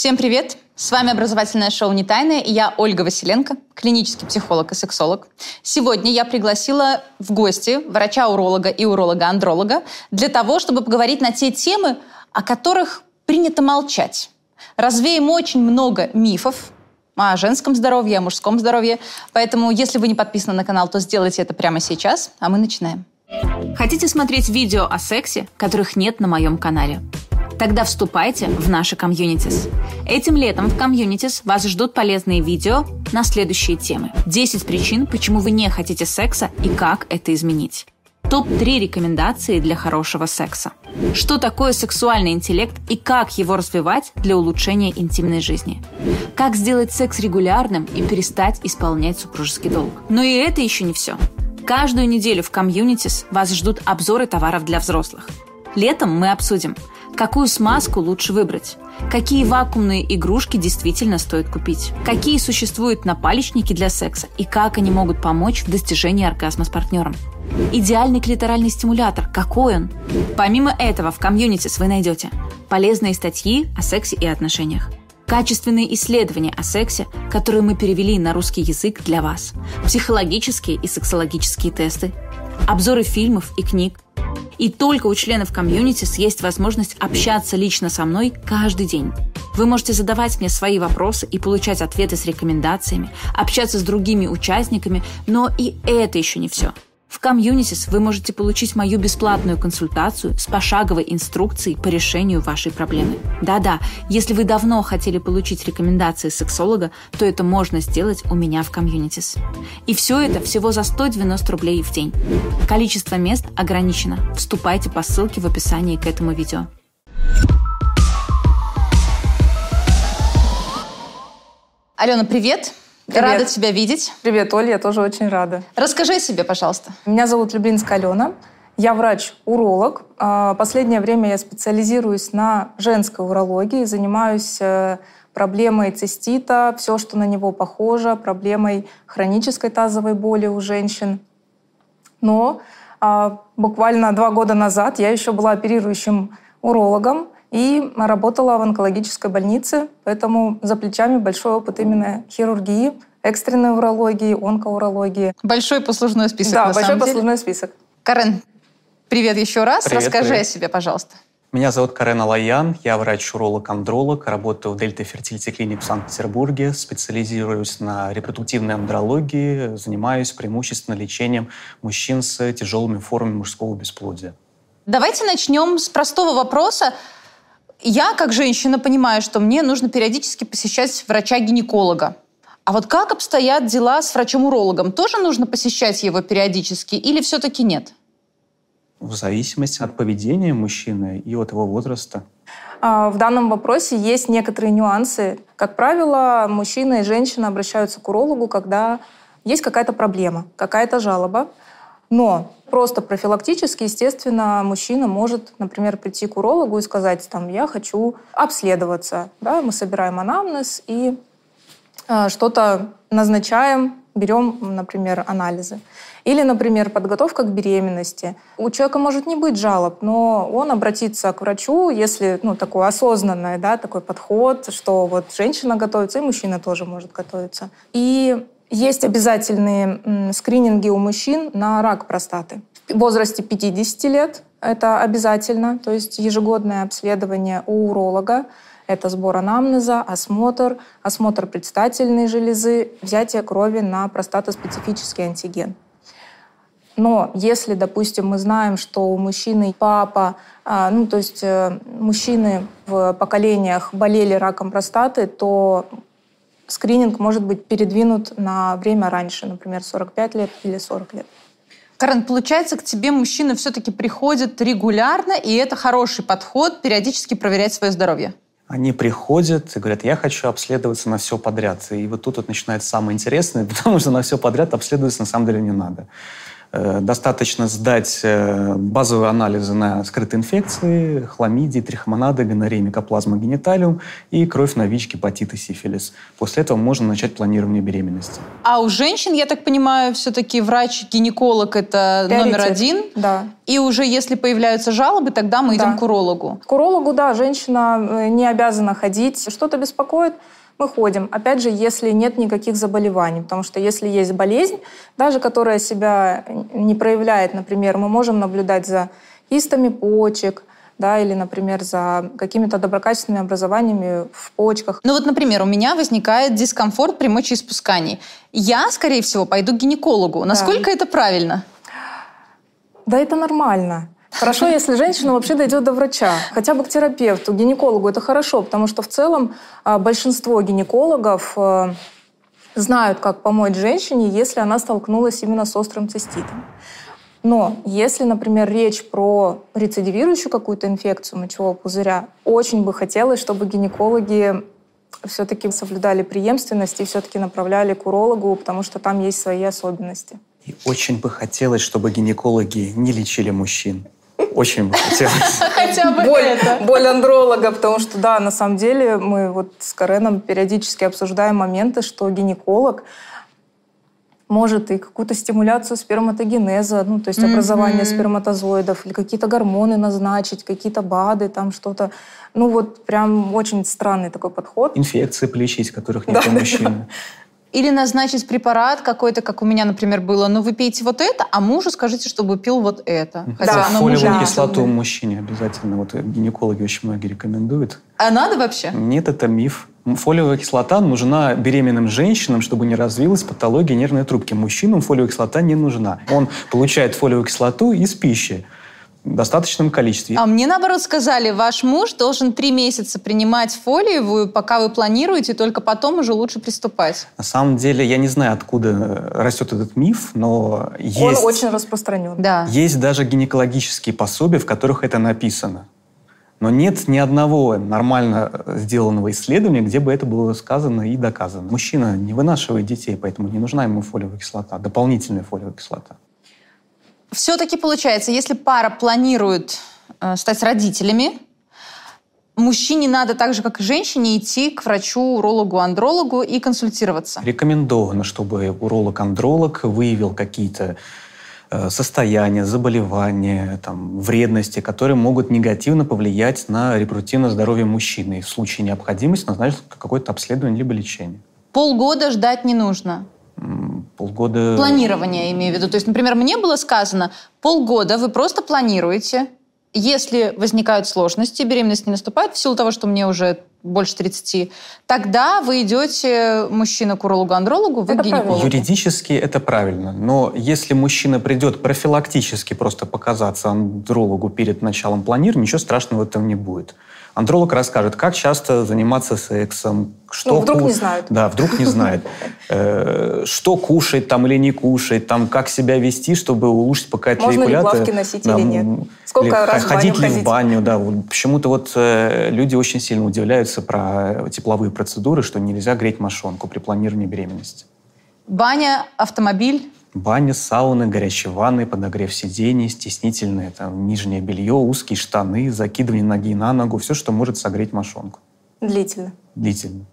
Всем привет! С вами образовательное шоу «Не тайное» и я Ольга Василенко, клинический психолог и сексолог. Сегодня я пригласила в гости врача-уролога и уролога-андролога для того, чтобы поговорить на те темы, о которых принято молчать. Развеем очень много мифов, о женском здоровье, о мужском здоровье. Поэтому, если вы не подписаны на канал, то сделайте это прямо сейчас, а мы начинаем. Хотите смотреть видео о сексе, которых нет на моем канале? Тогда вступайте в наши комьюнитис. Этим летом в комьюнитис вас ждут полезные видео на следующие темы. 10 причин, почему вы не хотите секса и как это изменить. Топ-3 рекомендации для хорошего секса. Что такое сексуальный интеллект и как его развивать для улучшения интимной жизни. Как сделать секс регулярным и перестать исполнять супружеский долг. Но и это еще не все. Каждую неделю в комьюнитис вас ждут обзоры товаров для взрослых. Летом мы обсудим, какую смазку лучше выбрать, какие вакуумные игрушки действительно стоит купить, какие существуют напалечники для секса и как они могут помочь в достижении оргазма с партнером. Идеальный клиторальный стимулятор, какой он? Помимо этого, в комьюнити вы найдете полезные статьи о сексе и отношениях, качественные исследования о сексе, которые мы перевели на русский язык для вас, психологические и сексологические тесты, обзоры фильмов и книг, и только у членов комьюнити есть возможность общаться лично со мной каждый день. Вы можете задавать мне свои вопросы и получать ответы с рекомендациями, общаться с другими участниками, но и это еще не все – в Комьюнитис вы можете получить мою бесплатную консультацию с пошаговой инструкцией по решению вашей проблемы. Да-да, если вы давно хотели получить рекомендации сексолога, то это можно сделать у меня в Комьюнитис. И все это всего за 190 рублей в день. Количество мест ограничено. Вступайте по ссылке в описании к этому видео. Алена, привет! Привет. Рада тебя видеть. Привет, Оля, я тоже очень рада. Расскажи о себе, пожалуйста. Меня зовут Люблинская Алена. Я врач-уролог. А, последнее время я специализируюсь на женской урологии, занимаюсь э, проблемой цистита, все, что на него похоже, проблемой хронической тазовой боли у женщин. Но а, буквально два года назад я еще была оперирующим урологом и работала в онкологической больнице, поэтому за плечами большой опыт именно хирургии, экстренной урологии, онкоурологии. Большой послужной список, Да, на большой самом послужной список. Карен, привет еще раз. Привет, Расскажи привет. о себе, пожалуйста. Меня зовут Карен Алаян, я врач-уролог-андролог, работаю в Дельта Фертилити Клиник в Санкт-Петербурге, специализируюсь на репродуктивной андрологии, занимаюсь преимущественно лечением мужчин с тяжелыми формами мужского бесплодия. Давайте начнем с простого вопроса. Я, как женщина, понимаю, что мне нужно периодически посещать врача-гинеколога. А вот как обстоят дела с врачом-урологом? Тоже нужно посещать его периодически или все-таки нет? В зависимости от поведения мужчины и от его возраста. А, В данном вопросе есть некоторые нюансы. Как правило, мужчина и женщина обращаются к урологу, когда есть какая-то проблема, какая-то жалоба. Но просто профилактически, естественно, мужчина может, например, прийти к урологу и сказать, там, я хочу обследоваться. Да? Мы собираем анамнез и э, что-то назначаем, берем, например, анализы. Или, например, подготовка к беременности. У человека может не быть жалоб, но он обратится к врачу, если ну, такой осознанный да, такой подход, что вот женщина готовится, и мужчина тоже может готовиться. И есть обязательные скрининги у мужчин на рак простаты. В возрасте 50 лет это обязательно, то есть ежегодное обследование у уролога. Это сбор анамнеза, осмотр, осмотр предстательной железы, взятие крови на простатоспецифический антиген. Но если, допустим, мы знаем, что у мужчины папа, а, ну то есть э, мужчины в поколениях болели раком простаты, то скрининг может быть передвинут на время раньше, например, 45 лет или 40 лет. Карен, получается, к тебе мужчины все-таки приходят регулярно, и это хороший подход периодически проверять свое здоровье. Они приходят и говорят, я хочу обследоваться на все подряд. И вот тут вот начинается самое интересное, потому что на все подряд обследоваться на самом деле не надо. Э, достаточно сдать э, базовые анализы на скрытые инфекции, хламидии, трихомонады, гонорея, микоплазма гениталиум и кровь на ВИЧ, гепатит и сифилис. После этого можно начать планирование беременности. А у женщин, я так понимаю, все-таки врач-гинеколог это Приоритет. номер один. Да. И уже если появляются жалобы, тогда мы да. идем к урологу. К урологу, да, женщина э, не обязана ходить. Что-то беспокоит, мы ходим. Опять же, если нет никаких заболеваний, потому что если есть болезнь, даже которая себя не проявляет, например, мы можем наблюдать за кистами почек, да, или, например, за какими-то доброкачественными образованиями в почках. Ну вот, например, у меня возникает дискомфорт при мочеиспускании. Я, скорее всего, пойду к гинекологу. Насколько да. это правильно? Да, это нормально. Хорошо, если женщина вообще дойдет до врача, хотя бы к терапевту, гинекологу. Это хорошо, потому что в целом а, большинство гинекологов э, знают, как помочь женщине, если она столкнулась именно с острым циститом. Но если, например, речь про рецидивирующую какую-то инфекцию мочевого пузыря, очень бы хотелось, чтобы гинекологи все-таки соблюдали преемственность и все-таки направляли к урологу, потому что там есть свои особенности. И очень бы хотелось, чтобы гинекологи не лечили мужчин. Очень бы хотелось. Хотя бы боль, это. Боль андролога, потому что, да, на самом деле мы вот с Кареном периодически обсуждаем моменты, что гинеколог может и какую-то стимуляцию сперматогенеза, ну, то есть mm-hmm. образование сперматозоидов, или какие-то гормоны назначить, какие-то БАДы, там что-то. Ну, вот прям очень странный такой подход. Инфекции полечить, которых нет да, у мужчин. Да. Или назначить препарат какой-то, как у меня, например, было, ну вы пейте вот это, а мужу скажите, чтобы пил вот это. Хотя да, фолиевую да. кислоту мужчине обязательно. Вот гинекологи очень многие рекомендуют. А надо вообще? Нет, это миф. Фолиевая кислота нужна беременным женщинам, чтобы не развилась патология нервной трубки. Мужчинам фолиевая кислота не нужна. Он получает фолиевую кислоту из пищи достаточном количестве. А мне, наоборот, сказали, ваш муж должен три месяца принимать фолиевую, пока вы планируете, только потом уже лучше приступать. На самом деле, я не знаю, откуда растет этот миф, но есть... Он очень распространен. Да. Есть даже гинекологические пособия, в которых это написано. Но нет ни одного нормально сделанного исследования, где бы это было сказано и доказано. Мужчина не вынашивает детей, поэтому не нужна ему фолиевая кислота, дополнительная фолиевая кислота. Все-таки получается, если пара планирует э, стать родителями, мужчине надо так же, как и женщине, идти к врачу, урологу, андрологу и консультироваться. Рекомендовано, чтобы уролог-андролог выявил какие-то э, состояния, заболевания, там, вредности, которые могут негативно повлиять на репродуктивное здоровье мужчины. И в случае необходимости назначить какое-то обследование либо лечение. Полгода ждать не нужно полгода... Планирование, я имею в виду. То есть, например, мне было сказано, полгода вы просто планируете, если возникают сложности, беременность не наступает в силу того, что мне уже больше 30, тогда вы идете мужчина к урологу-андрологу, вы это к гинекологу. Юридически это правильно. Но если мужчина придет профилактически просто показаться андрологу перед началом планирования, ничего страшного в этом не будет. Андролог расскажет, как часто заниматься сексом, что ну, вдруг ку... не знают. Да, вдруг не знает. Э, что кушать там или не кушать, там, как себя вести, чтобы улучшить показатели Можно ли плавки носить или нет? Сколько раз ходить ли в баню, да. Почему-то вот э, люди очень сильно удивляются про тепловые процедуры, что нельзя греть мошонку при планировании беременности. Баня, автомобиль? Баня, сауны, горячие ванны, подогрев сидений, стеснительное там, нижнее белье, узкие штаны, закидывание ноги на ногу, все, что может согреть мошонку. Длительно. Длительно.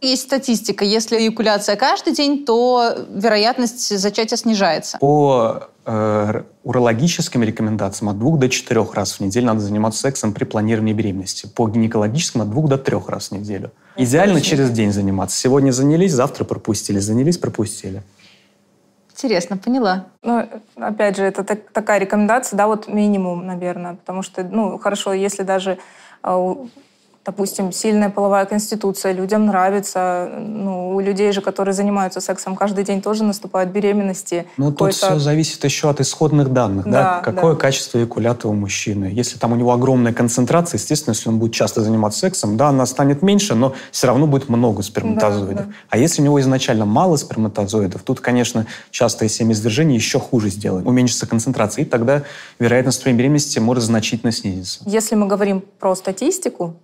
Есть статистика. Если эякуляция каждый день, то вероятность зачатия снижается. По э, урологическим рекомендациям от двух до четырех раз в неделю надо заниматься сексом при планировании беременности. По гинекологическим от двух до трех раз в неделю. Идеально через день заниматься. Сегодня занялись, завтра пропустили. Занялись, пропустили. Интересно, поняла. Ну, опять же, это так, такая рекомендация, да, вот минимум, наверное, потому что, ну, хорошо, если даже а, допустим, сильная половая конституция, людям нравится. Ну, у людей же, которые занимаются сексом каждый день, тоже наступают беременности. Ну, тут все зависит еще от исходных данных. Да, да? Какое да. качество эякулята у мужчины. Если там у него огромная концентрация, естественно, если он будет часто заниматься сексом, да, она станет меньше, но все равно будет много сперматозоидов. Да, да. А если у него изначально мало сперматозоидов, тут, конечно, частое семяизвержение еще хуже сделает. Уменьшится концентрация, и тогда вероятность твоей беременности может значительно снизиться. Если мы говорим про статистику,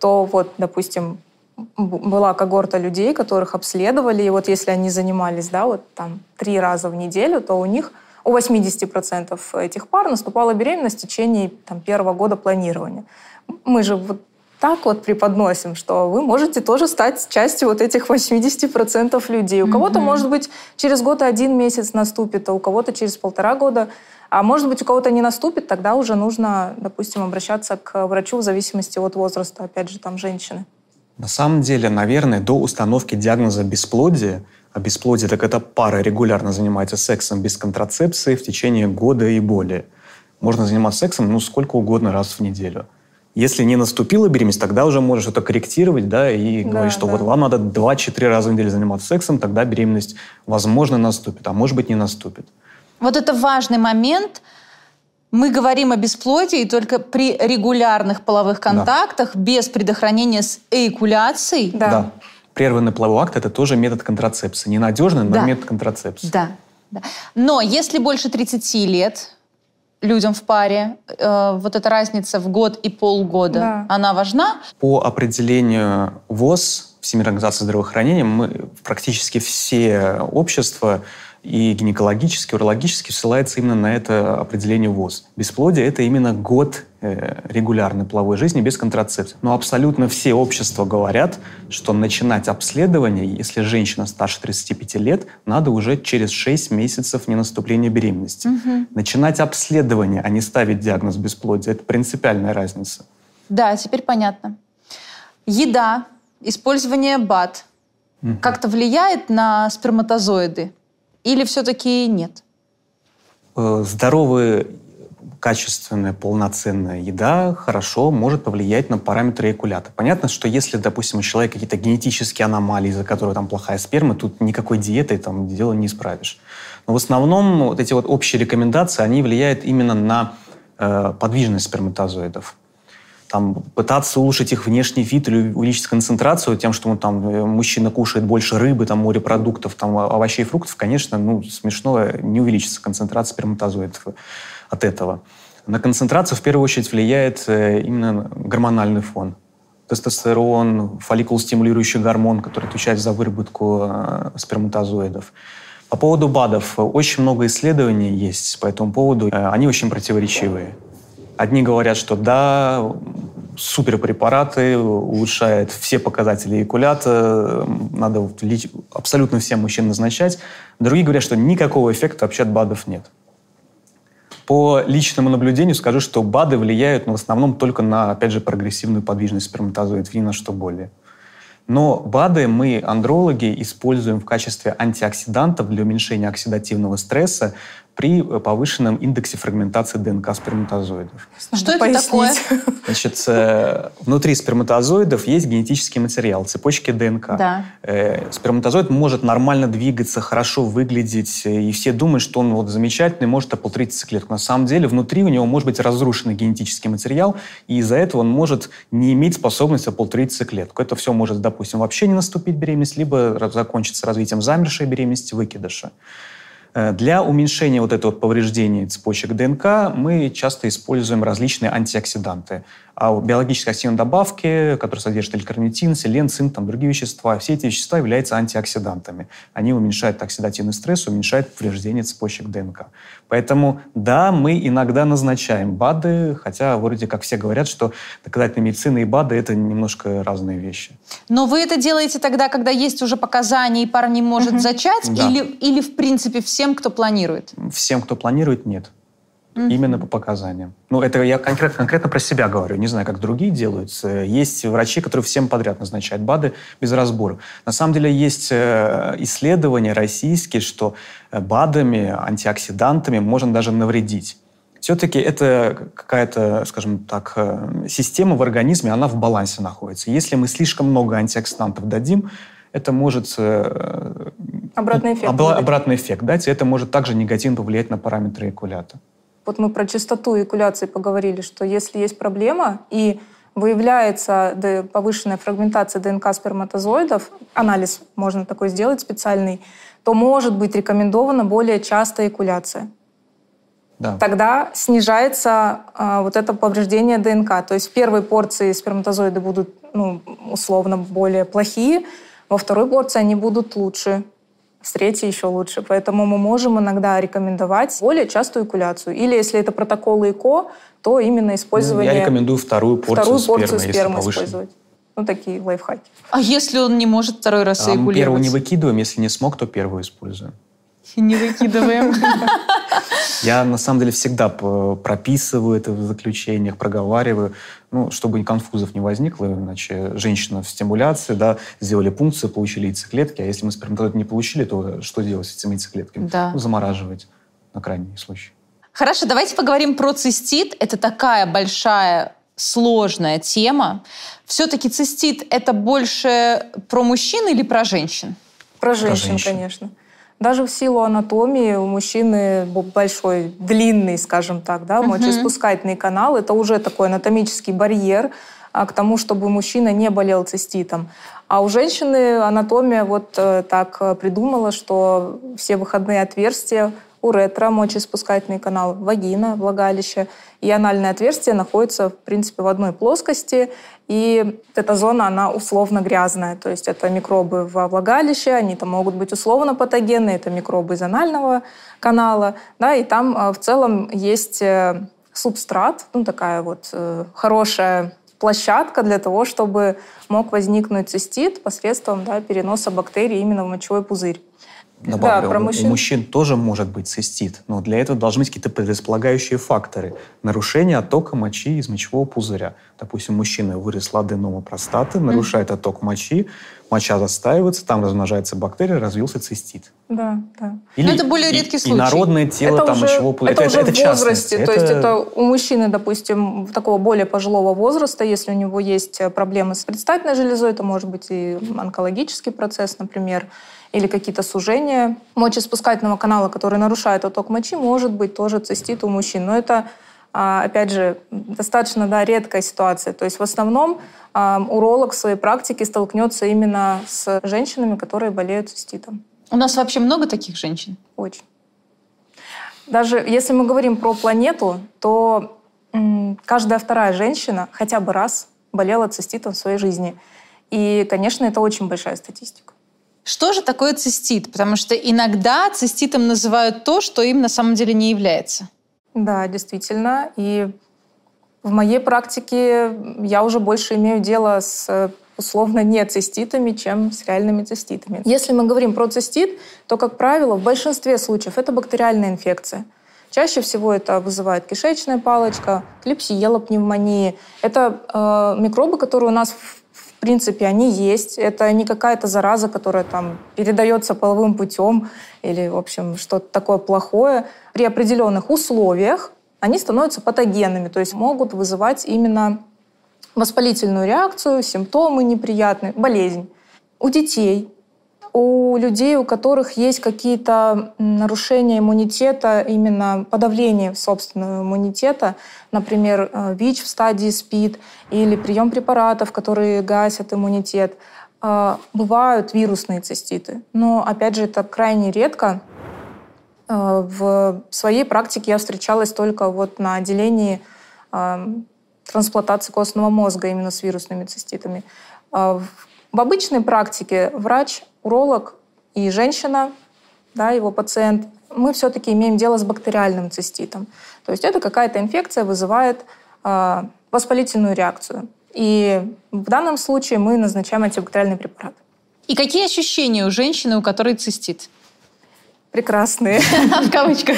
то вот, допустим, была когорта людей, которых обследовали, и вот если они занимались, да, вот там три раза в неделю, то у них у 80% этих пар наступала беременность в течение там, первого года планирования. Мы же вот так вот преподносим, что вы можете тоже стать частью вот этих 80% людей. У mm-hmm. кого-то, может быть, через год один месяц наступит, а у кого-то через полтора года. А может быть, у кого-то не наступит, тогда уже нужно, допустим, обращаться к врачу в зависимости от возраста, опять же, там, женщины. На самом деле, наверное, до установки диагноза бесплодия, а бесплодие так это пара регулярно занимается сексом без контрацепции в течение года и более. Можно заниматься сексом ну, сколько угодно раз в неделю. Если не наступила беременность, тогда уже можешь это корректировать, да, и да, говорить, что да. вот вам надо 2-4 раза в неделю заниматься сексом, тогда беременность, возможно, наступит, а может быть, не наступит. Вот это важный момент. Мы говорим о бесплодии только при регулярных половых контактах, да. без предохранения с эякуляцией. Да. да. Прерванный половой акт – это тоже метод контрацепции. Ненадежный, но да. метод контрацепции. Да. да. Но если больше 30 лет, людям в паре, э, вот эта разница в год и полгода, да. она важна? По определению ВОЗ, Всемирной организации здравоохранения, мы практически все общества и гинекологически, урологически ссылается именно на это определение ВОЗ. Бесплодие – это именно год э, регулярной половой жизни без контрацепции. Но абсолютно все общества говорят, что начинать обследование, если женщина старше 35 лет, надо уже через 6 месяцев не наступления беременности. Угу. Начинать обследование, а не ставить диагноз бесплодия – это принципиальная разница. Да, теперь понятно. Еда, использование БАД как-то влияет на сперматозоиды? Или все-таки нет? Э, здоровая, качественная, полноценная еда хорошо может повлиять на параметры эякулята. Понятно, что если, допустим, у человека какие-то генетические аномалии, из-за которых там плохая сперма, тут никакой диетой там дело не исправишь. Но в основном вот эти вот общие рекомендации, они влияют именно на э, подвижность сперматозоидов там, пытаться улучшить их внешний вид или увеличить концентрацию тем, что там, э, мужчина кушает больше рыбы, там, морепродуктов, там, овощей и фруктов, конечно, ну, смешно, не увеличится концентрация сперматозоидов от этого. На концентрацию в первую очередь влияет э, именно гормональный фон. Тестостерон, фолликул-стимулирующий гормон, который отвечает за выработку э, сперматозоидов. По поводу БАДов. Очень много исследований есть по этому поводу. Они очень противоречивые. Одни говорят, что да, суперпрепараты улучшают все показатели эякулята, надо абсолютно всем мужчин назначать. Другие говорят, что никакого эффекта вообще от БАДов нет. По личному наблюдению скажу, что БАДы влияют ну, в основном только на, опять же, прогрессивную подвижность сперматозоидов, ни на что более. Но БАДы мы, андрологи, используем в качестве антиоксидантов для уменьшения оксидативного стресса при повышенном индексе фрагментации ДНК сперматозоидов. Что это такое? Значит, э, внутри сперматозоидов есть генетический материал, цепочки ДНК. Да. Э, сперматозоид может нормально двигаться, хорошо выглядеть, э, и все думают, что он вот замечательный, может оплодотворить яйцеклетку. На самом деле внутри у него может быть разрушенный генетический материал, и из-за этого он может не иметь способности оплодотворить яйцеклетку. Это все может, допустим, вообще не наступить беременность, либо закончиться развитием замершей беременности, выкидыша. Э, для уменьшения вот этого повреждения цепочек ДНК мы часто используем различные антиоксиданты. А биологические активные добавки, которые содержат L-карнитин, селен, цинк, там другие вещества, все эти вещества являются антиоксидантами. Они уменьшают оксидативный стресс, уменьшают повреждение цепочек ДНК. Поэтому, да, мы иногда назначаем БАДы, хотя вроде как все говорят, что доказательная медицина и БАДы – это немножко разные вещи. Но вы это делаете тогда, когда есть уже показания, и пара не может угу. зачать? Да. Или, или, в принципе, всем, кто планирует? Всем, кто планирует, нет. Mm-hmm. Именно по показаниям. Ну, это я конкретно, конкретно про себя говорю. Не знаю, как другие делают. Есть врачи, которые всем подряд назначают БАДы без разбора. На самом деле есть э, исследования российские, что э, БАДами, антиоксидантами можно даже навредить. Все-таки это какая-то, скажем так, э, система в организме, она в балансе находится. Если мы слишком много антиоксидантов дадим, это может... Обратный эффект. Обла- обратный эффект дать, и это может также негативно повлиять на параметры экулята. Вот мы про частоту эякуляции поговорили, что если есть проблема и выявляется повышенная фрагментация ДНК сперматозоидов, анализ можно такой сделать специальный, то может быть рекомендована более частая эякуляция. Да. Тогда снижается а, вот это повреждение ДНК. То есть в первой порции сперматозоиды будут ну, условно более плохие, во второй порции они будут лучше. С третьей еще лучше. Поэтому мы можем иногда рекомендовать более частую экуляцию. Или если это протокол ЭКО, то именно использование... Ну, я рекомендую вторую порцию вторую порцию спермы, спермы если повышен. использовать. Ну, такие лайфхаки. А если он не может второй раз А, мы эякулировать? первую не выкидываем, если не смог, то первую используем. Не выкидываем. Я, на самом деле, всегда прописываю это в заключениях, проговариваю, ну, чтобы конфузов не возникло, иначе женщина в стимуляции, да, сделали пункцию, получили яйцеклетки, а если мы сперматозоид не получили, то что делать с этими яйцеклетками? Да. Ну, замораживать на крайний случай. Хорошо, давайте поговорим про цистит. Это такая большая сложная тема. Все-таки цистит – это больше про мужчин или про женщин? Про женщин, женщин. конечно. Даже в силу анатомии у мужчины большой, длинный, скажем так, да, мочеиспускательный канал. Это уже такой анатомический барьер а, к тому, чтобы мужчина не болел циститом. А у женщины анатомия вот э, так э, придумала, что все выходные отверстия уретра, мочеиспускательный канал, вагина, влагалище и анальное отверстие находятся, в принципе, в одной плоскости. И эта зона, она условно грязная. То есть это микробы во влагалище, они там могут быть условно патогенные, это микробы из анального канала. Да, и там э, в целом есть э, субстрат, ну такая вот э, хорошая площадка для того, чтобы мог возникнуть цистит посредством да, переноса бактерий именно в мочевой пузырь. Добавлю, про у- мужчин. у мужчин тоже может быть цистит, но для этого должны быть какие-то предрасполагающие факторы. Нарушение оттока мочи из мочевого пузыря. Допустим, у мужчины выросла аденома простаты, нарушает отток мочи, моча застаивается, там размножается бактерия, развился цистит. Да, да. Но это более редкий и, случай. народное тело это там уже, мочевого пузыря. это, уже в частность. возрасте. То есть это у мужчины, допустим, такого более пожилого возраста, если у него есть э, проблемы с предстательной железой, это может быть и онкологический процесс, например, или какие-то сужения мочеиспускательного канала, которые нарушают отток мочи, может быть тоже цистит у мужчин. Но это, а, опять же, достаточно да, редкая ситуация. То есть в основном уролог в своей практике столкнется именно с женщинами, которые болеют циститом. У нас вообще много таких женщин? Очень. Даже если мы говорим про планету, то м, каждая вторая женщина хотя бы раз болела циститом в своей жизни. И, конечно, это очень большая статистика. Что же такое цистит? Потому что иногда циститом называют то, что им на самом деле не является. Да, действительно. И в моей практике я уже больше имею дело с условно не циститами, чем с реальными циститами. Если мы говорим про цистит, то, как правило, в большинстве случаев это бактериальная инфекция. Чаще всего это вызывает кишечная палочка, клепсиела пневмонии. Это э, микробы, которые у нас в в принципе, они есть. Это не какая-то зараза, которая там передается половым путем или, в общем, что-то такое плохое. При определенных условиях они становятся патогенными, то есть могут вызывать именно воспалительную реакцию, симптомы неприятные, болезнь. У детей, у людей, у которых есть какие-то нарушения иммунитета, именно подавление собственного иммунитета, например, э, ВИЧ в стадии СПИД или прием препаратов, которые гасят иммунитет, э, бывают вирусные циститы. Но, опять же, это крайне редко. Э, В своей практике я встречалась только вот на отделении трансплантации костного мозга именно с вирусными циститами. А в обычной практике врач, уролог и женщина, да, его пациент, мы все-таки имеем дело с бактериальным циститом. То есть это какая-то инфекция вызывает э, воспалительную реакцию. И в данном случае мы назначаем антибактериальный препарат. И какие ощущения у женщины, у которой цистит? Прекрасные. В кавычках.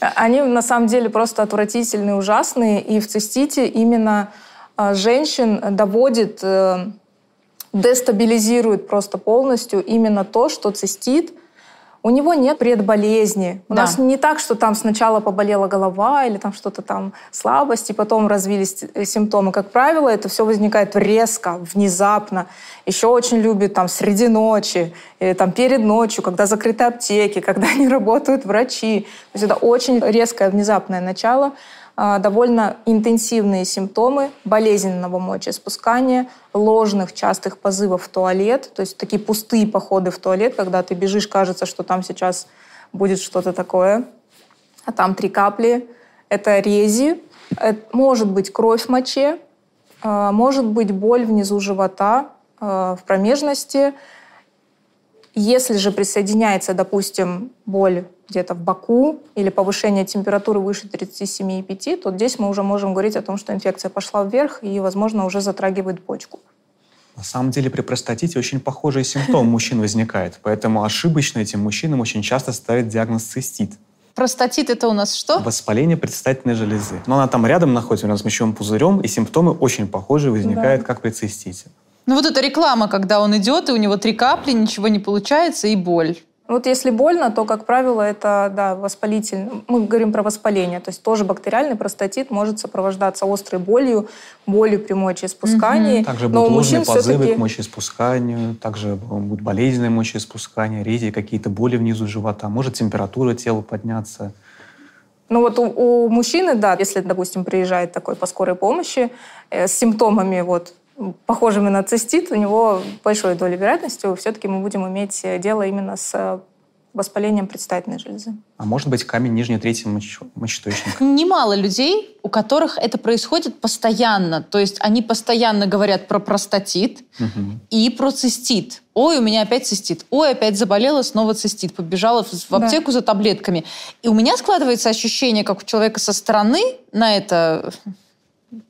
Они на самом деле просто отвратительные, ужасные. И в цистите именно э, женщин доводит, э, дестабилизирует просто полностью именно то, что цистит, у него нет предболезни. У Да. нас не так, что там сначала поболела голова или там что-то там слабость, и потом развились э, симптомы. Как правило, это все возникает резко, внезапно. Еще очень любят там среди ночи, или там перед ночью, когда закрыты аптеки, когда не работают врачи. То есть это очень резкое, внезапное начало довольно интенсивные симптомы болезненного мочеиспускания, ложных частых позывов в туалет, то есть такие пустые походы в туалет, когда ты бежишь, кажется, что там сейчас будет что-то такое, а там три капли. Это рези, это может быть кровь в моче, а, может быть боль внизу живота, а, в промежности, Если же присоединяется, допустим, боль где-то в боку или повышение температуры выше 37,5, то здесь мы уже можем говорить о том, что инфекция пошла вверх и, возможно, уже затрагивает почку. На самом деле при простатите очень похожий симптом у мужчин возникает, поэтому ошибочно этим мужчинам очень часто ставят диагноз цистит. Простатит это у нас что? Воспаление предстательной железы. Но она там рядом находится, рядом с мочевым пузырем, и симптомы очень похожие возникают, да. как при цистите. Ну вот эта реклама, когда он идет, и у него три капли, ничего не получается, и боль. Вот если больно, то, как правило, это да, воспалительный. Мы говорим про воспаление. То есть тоже бактериальный простатит может сопровождаться острой болью, болью при мочеиспускании. Угу. Также будут ложные позывы к мочеиспусканию, также будет болезненное мочеиспускание, рези, какие-то боли внизу живота, может температура тела подняться. Ну вот у, у мужчины, да, если, допустим, приезжает такой по скорой помощи э, с симптомами вот похожими на цистит, у него большой долей вероятности все-таки мы будем иметь дело именно с воспалением предстательной железы. А может быть камень нижней трети мочеточника? Немало людей, у которых это происходит постоянно. То есть они постоянно говорят про простатит угу. и про цистит. Ой, у меня опять цистит. Ой, опять заболела, снова цистит. Побежала в аптеку да. за таблетками. И у меня складывается ощущение, как у человека со стороны на это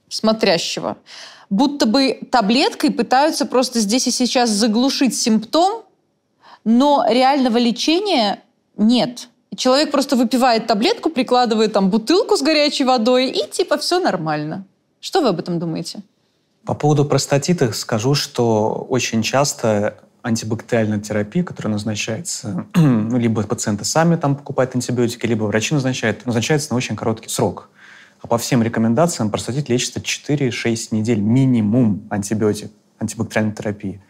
смотрящего, будто бы таблеткой пытаются просто здесь и сейчас заглушить симптом, но реального лечения нет. человек просто выпивает таблетку, прикладывает там бутылку с горячей водой, и типа все нормально. Что вы об этом думаете? По поводу простатита скажу, что очень часто антибактериальная терапия, которая назначается, либо пациенты сами там покупают антибиотики, либо врачи назначают, назначается на очень короткий срок. А по всем рекомендациям простатит лечится 4-6 недель минимум антибиотик, антибактериальной терапии.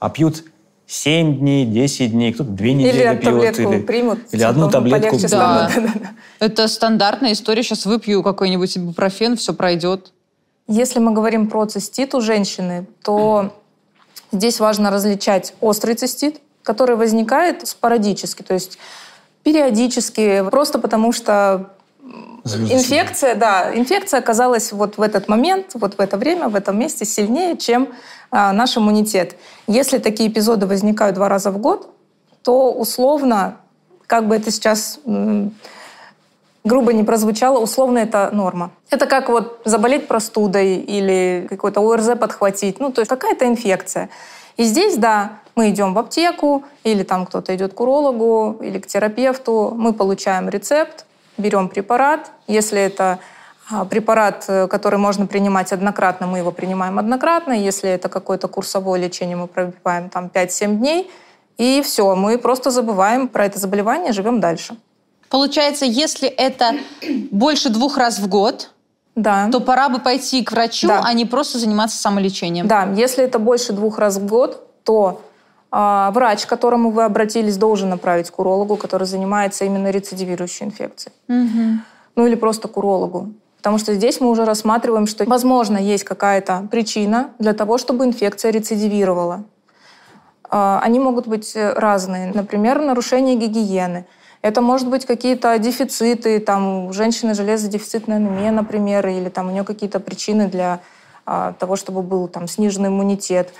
А пьют 7 дней, 10 дней, кто-то 2 недели или пьет. Или примут. Или одну таблетку. Да. Это стандартная история. Сейчас выпью какой-нибудь ибупрофен, все пройдет. Если мы говорим про цистит у женщины, то здесь важно различать острый цистит, который возникает спорадически, то есть периодически, просто потому что Инфекция, да, инфекция оказалась вот в этот момент, вот в это время, в этом месте сильнее, чем а, наш иммунитет. Если такие эпизоды возникают два раза в год, то условно, как бы это сейчас грубо не прозвучало, условно это норма. Это как вот заболеть простудой или какой-то ОРЗ подхватить, ну то есть какая-то инфекция. И здесь, да, мы идем в аптеку, или там кто-то идет к урологу, или к терапевту, мы получаем рецепт, берем препарат. Если это а, препарат, э, который можно принимать однократно, мы его принимаем однократно. Если это какое-то курсовое лечение, мы пробиваем там 5-7 дней. И все, мы просто забываем про это заболевание, живем дальше. Получается, если это больше двух раз в год, да. то пора бы пойти к врачу, да. а не просто заниматься самолечением. Да, если это больше двух раз в год, то врач, к которому вы обратились, должен направить к урологу, который занимается именно рецидивирующей инфекцией. Угу. Ну или просто к урологу. Потому что здесь мы уже рассматриваем, что, возможно, есть какая-то причина для того, чтобы инфекция рецидивировала. А, они могут быть разные. Например, нарушение гигиены. Это может быть какие-то дефициты, там, у женщины железодефицитная анемия, например, или там у нее какие-то причины для а, того, чтобы был там сниженный иммунитет.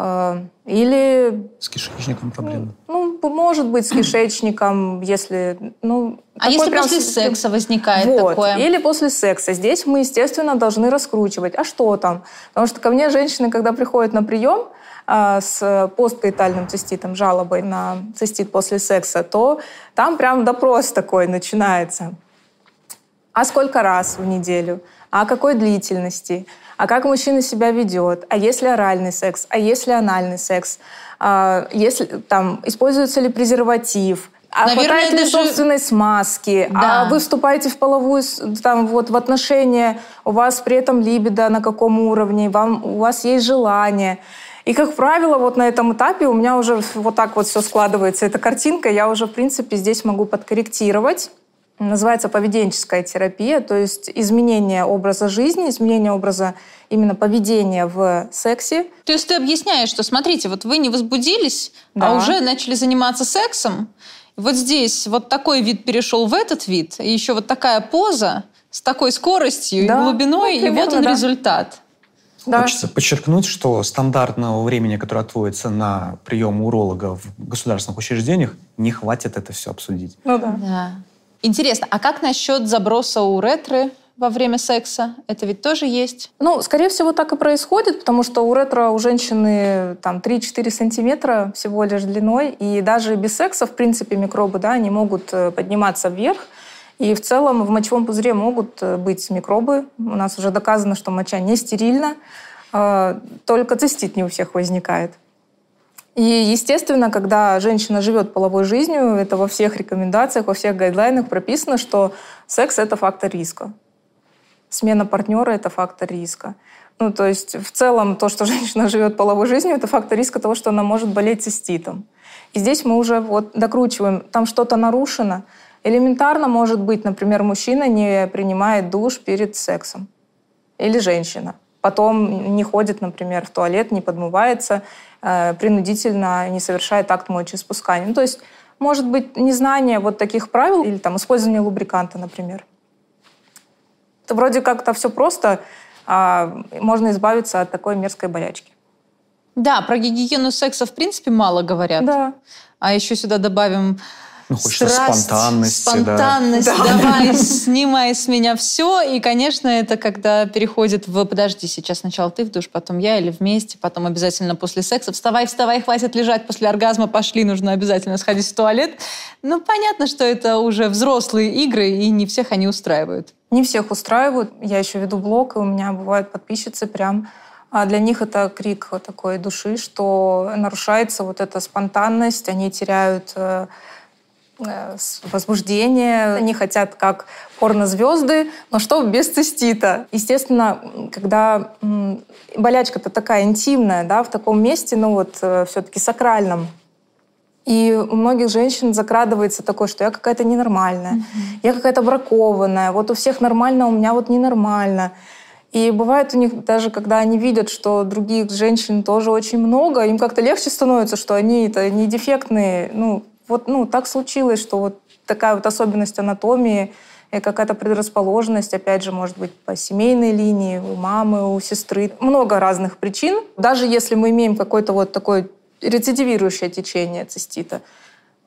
А, или... С кишечником проблемы? Ну, может быть, с кишечником, если... Ну, а если прям... после секса возникает вот. такое? Или после секса. Здесь мы, естественно, должны раскручивать. А что там? Потому что ко мне женщины, когда приходят на прием, а, с посткоитальным циститом, жалобой на цистит после секса, то там прям допрос такой начинается. А сколько раз в неделю? А какой длительности? А как мужчина себя ведет, а если оральный секс, а если анальный секс, а если там используется ли презерватив, а Наверное, хватает ли даже... собственной смазки? Да. А вы вступаете в половую там вот в отношения, у вас при этом либидо на каком уровне, вам у вас есть желание. И, как правило, вот на этом этапе у меня уже вот так вот все складывается. Эта картинка, я уже, в принципе, здесь могу подкорректировать называется поведенческая терапия, то есть изменение образа жизни, изменение образа именно поведения в сексе. То есть ты объясняешь, что смотрите, вот вы не возбудились, а да. а уже начали заниматься сексом. Вот здесь вот такой вид перешел в этот вид, и еще вот такая поза с такой скоростью да, и глубиной, ну, примерно, и вот он да. результат. Да. Хочется подчеркнуть, что стандартного времени, которое отводится на прием уролога в государственных учреждениях, не хватит это все обсудить. Ну да. да. Интересно, а как насчет заброса уретры во время секса? Это ведь тоже есть? Ну, скорее всего, так и происходит, потому что у ретро у женщины там 3-4 сантиметра всего лишь длиной, и даже без секса, в принципе, микробы, да, они могут э, подниматься вверх, и в целом в мочевом пузыре могут э, быть микробы. У нас уже доказано, что моча не стерильна, а, только цистит не у всех возникает. И, естественно, когда женщина живет половой жизнью, это во всех рекомендациях, во всех гайдлайнах прописано, что секс – это фактор риска. Смена партнера – это фактор риска. Ну, то есть в целом то, что женщина живет половой жизнью, это фактор риска того, что она может болеть циститом. И здесь мы уже вот докручиваем, там что-то нарушено. Элементарно может быть, например, мужчина не принимает душ перед сексом. Или женщина. Потом не ходит, например, в туалет, не подмывается, э, принудительно не совершает акт мочеиспускания. Ну, то есть может быть незнание вот таких правил или там использование лубриканта, например. Это вроде как-то все просто, а можно избавиться от такой мерзкой болячки. Да, про гигиену секса в принципе мало говорят. Да. А еще сюда добавим ну, хочется Страсть, спонтанности. Спонтанность, да. давай, снимай с меня все. И, конечно, это когда переходит в «подожди, сейчас сначала ты в душ, потом я или вместе, потом обязательно после секса. Вставай, вставай, хватит лежать после оргазма, пошли, нужно обязательно сходить в туалет». Ну, понятно, что это уже взрослые игры, и не всех они устраивают. Не всех устраивают. Я еще веду блог, и у меня бывают подписчицы прям а для них это крик такой души, что нарушается вот эта спонтанность, они теряют э, возбуждение. Они хотят как порнозвезды, но что без цистита. Естественно, когда болячка-то такая интимная, да, в таком месте, ну вот э, все-таки сакральном, и у многих женщин закрадывается такое, что я какая-то ненормальная, mm-hmm. я какая-то бракованная, вот у всех нормально, у меня вот ненормально. И бывает у них даже, когда они видят, что других женщин тоже очень много, им как-то легче становится, что они это не дефектные, ну, вот ну, так случилось, что вот такая вот особенность анатомии, и какая-то предрасположенность, опять же, может быть, по семейной линии, у мамы, у сестры. Много разных причин. Даже если мы имеем какое-то вот такое рецидивирующее течение цистита,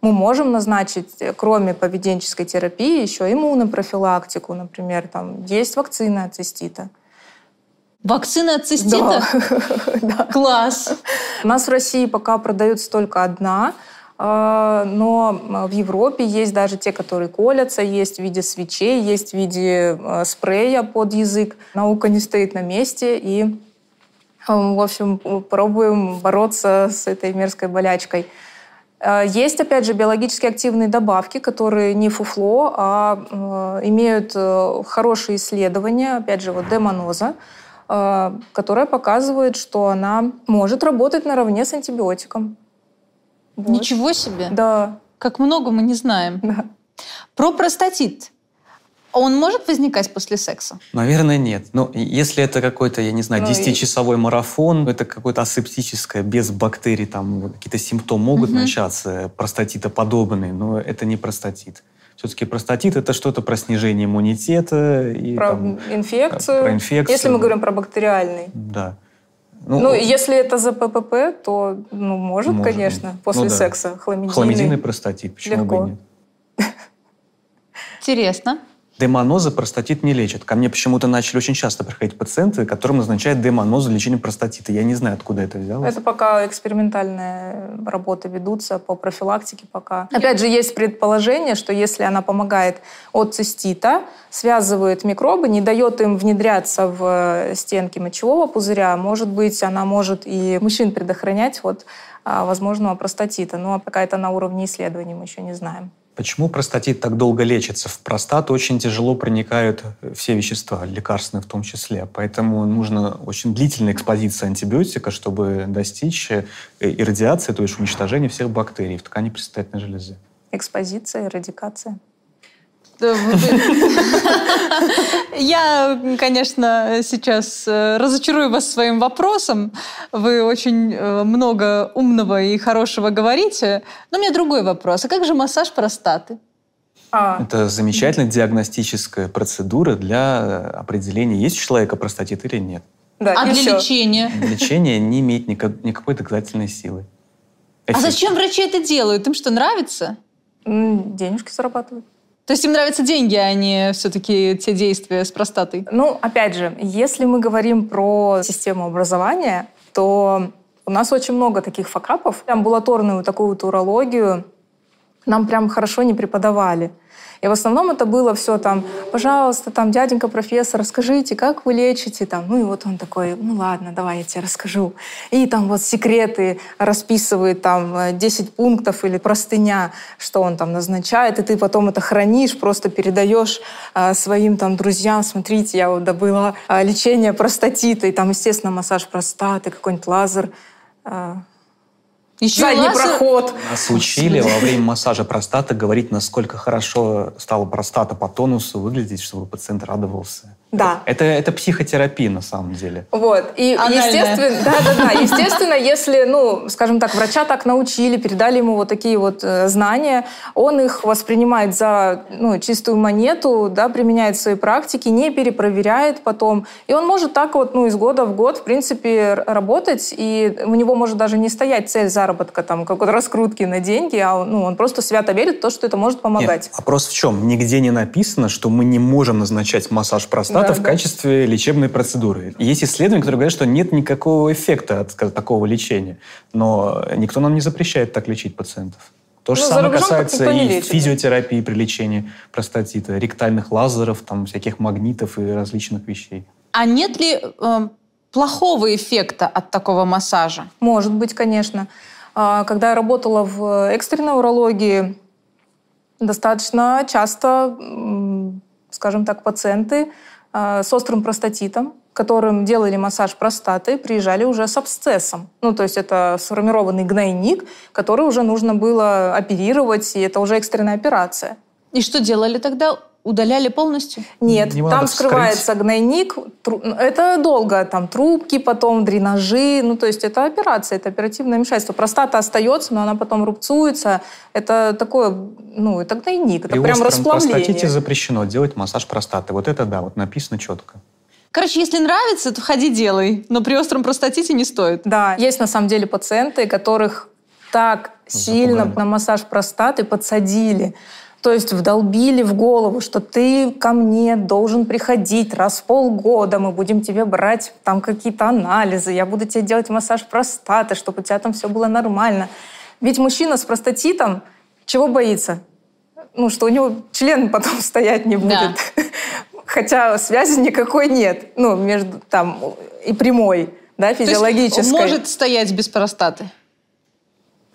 мы можем назначить, кроме поведенческой терапии, еще иммунопрофилактику, например, там есть вакцина от цистита. Вакцина от цистита? Да. Класс! У нас в России пока продается только одна – но а, в Европе есть даже те, которые колятся, есть в виде свечей, есть в виде а, спрея под язык. Наука не стоит на месте, и, в общем, пробуем бороться с этой мерзкой болячкой. Есть, опять же, биологически активные добавки, которые не фуфло, а имеют э, хорошие исследования, опять же, вот демоноза, которая показывает, что она может работать наравне с антибиотиком. Вот. Ничего себе! Да. Как много мы не знаем. Да. Про простатит. Он может возникать после секса? Наверное, нет. Но если это какой-то, я не знаю, 10-часовой ну, марафон, это какое-то асептическое, без бактерий, там какие-то симптомы могут угу. начаться, простатитоподобные, но это не простатит. Все-таки простатит это что-то про снижение иммунитета. И, про там, инфекцию. Про инфекцию. Если мы говорим про бактериальный. Да. Ну, ну, если это за ППП, то, ну, может, может конечно, после ну, да. секса хламидийный. Хламидийный простатит, почему Легко. бы и нет. Интересно. Демонозы простатит не лечат. Ко мне почему-то начали очень часто приходить пациенты, которым назначают демонозы лечение простатита. Я не знаю, откуда это взялось. Это пока экспериментальные работы ведутся по профилактике пока. Опять же, есть предположение, что если она помогает от цистита, связывает микробы, не дает им внедряться в стенки мочевого пузыря, может быть, она может и мужчин предохранять от а, возможного простатита. Но пока это на уровне исследований мы еще не знаем. Почему простатит так долго лечится? В простату очень тяжело проникают все вещества, лекарственные в том числе. Поэтому нужно очень длительная экспозиция антибиотика, чтобы достичь э, иррадиации, то есть уничтожения всех бактерий в ткани предстательной железы. Экспозиция, радикация. Я, конечно, сейчас э, разочарую вас своим вопросом. Вы очень э, много умного и хорошего говорите. Но у меня другой вопрос. А как же массаж простаты? А. Это замечательная диагностическая процедура для определения, есть у человека простатит или нет. Да, А для всё. лечения? Лечение не имеет никак- никакой доказательной силы. А Эффект. зачем врачи это делают? Им что, нравится? Денежки зарабатывают. То есть им нравятся деньги, а не все-таки те действия с простатой? Ну, опять же, если мы говорим про систему образования, то у нас очень много таких факапов. Амбулаторную такую вот урологию нам прям хорошо не преподавали. И в основном это было все там, пожалуйста, там, дяденька профессор, расскажите, как вы лечите там. Ну и вот он такой, ну ладно, давай я тебе расскажу. И там вот секреты расписывает там э, 10 пунктов или простыня, что он там назначает, и ты потом это хранишь, просто передаешь э, своим там друзьям, смотрите, я вот добыла э, лечение простатита, и там, естественно, массаж простаты, какой-нибудь лазер, э, Еще задний лазер? проход. Нас учили во время массажа простаты говорить, насколько хорошо стала простата по тонусу выглядеть, чтобы пациент радовался. Да. Это, это психотерапия на самом деле. Вот. И Анальная. естественно, да, да, да. Естественно, если, ну, скажем так, врача так научили, передали ему вот такие вот э, знания, он их воспринимает за ну, чистую монету, да, применяет в своей практике, не перепроверяет потом. И он может так вот, ну, из года в год, в принципе, работать, и у него может даже не стоять цель заработка, там, какой-то раскрутки на деньги, а он, ну, он просто свято верит в то, что это может помогать. Нет, вопрос в чем? Нигде не написано, что мы не можем назначать массаж простаты Да, в да. качестве лечебной процедуры. Есть исследования, которые говорят, что нет никакого эффекта от скажем, такого лечения. Но никто нам не запрещает так лечить пациентов. То же Ну, самое касается и лечит. физиотерапии при лечении простатита, ректальных лазеров, там, всяких магнитов и различных вещей. А нет ли э, плохого эффекта от такого массажа? Может быть, конечно. А, Когда я работала в экстренной урологии, достаточно часто, скажем так, пациенты а, с острым простатитом, которым делали массаж простаты, приезжали уже с абсцессом. Ну, то есть это сформированный гнойник, который уже нужно было оперировать, и это уже экстренная операция. И что делали тогда? Удаляли полностью? Нет, Его там надо вскрыть. скрывается гнойник. тру- Это долго, там трубки, потом дренажи. Ну, то есть это операция, это оперативное вмешательство. Простата остается, но она потом рубцуется. Это такое, ну, это гнойник, это При прям остром простатите расплавление. запрещено делать массаж простаты. Вот это да, вот написано четко. Короче, если нравится, то ходи делай. Но при остром простатите не стоит. Да, есть на самом деле пациенты, которых так сильно Запугали. на массаж простаты подсадили. То есть вдолбили в голову, что ты ко мне должен приходить раз в полгода, мы будем тебе брать там какие-то анализы, я буду тебе делать массаж простаты, чтобы у тебя там все было нормально. Ведь мужчина с простатитом чего боится? Ну, что у него член потом стоять не будет. Хотя связи никакой нет, ну, между там и прямой, да, То есть физиологической. может стоять без простаты?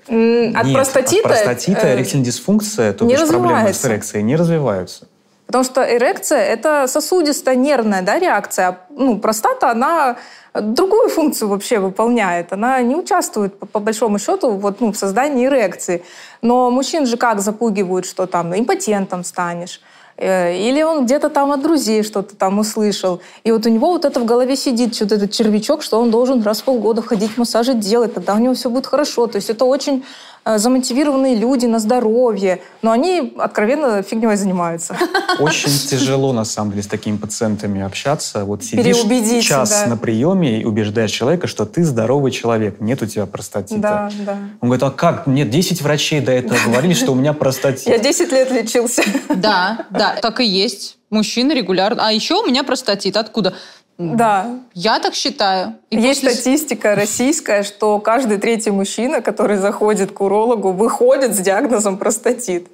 От Нет, простатита... От простатита э, эректильная дисфункция, то бишь проблемы с эрекцией, не развиваются. Потому что эрекция – это сосудистая нервная да, реакция. А, Ну, простата, она другую функцию вообще выполняет. Она не участвует, по, по большому счету, вот, ну, в создании эрекции. Но мужчин же как запугивают, что там импотентом станешь. Э, Или он где-то там от друзей что-то там услышал. И вот у него вот это в голове сидит, что-то этот червячок, что он должен раз в полгода ходить массажи делать, тогда у него все будет хорошо. То есть это очень замотивированные люди на здоровье, но они откровенно фигней занимаются. Очень тяжело, на самом деле, с такими пациентами общаться. Вот сидишь час да. на приеме и убеждаешь человека, что ты здоровый человек, нет у тебя простатита. Да, да. Он говорит, а как? Мне 10 врачей до этого говорили, что у меня простатит. Я 10 лет лечился. Да, да, так и есть. Мужчина регулярно. А еще у меня простатит. Откуда? Да. Я так считаю. И Есть после- статистика российская, что каждый третий мужчина, который заходит к урологу, выходит с диагнозом простатит.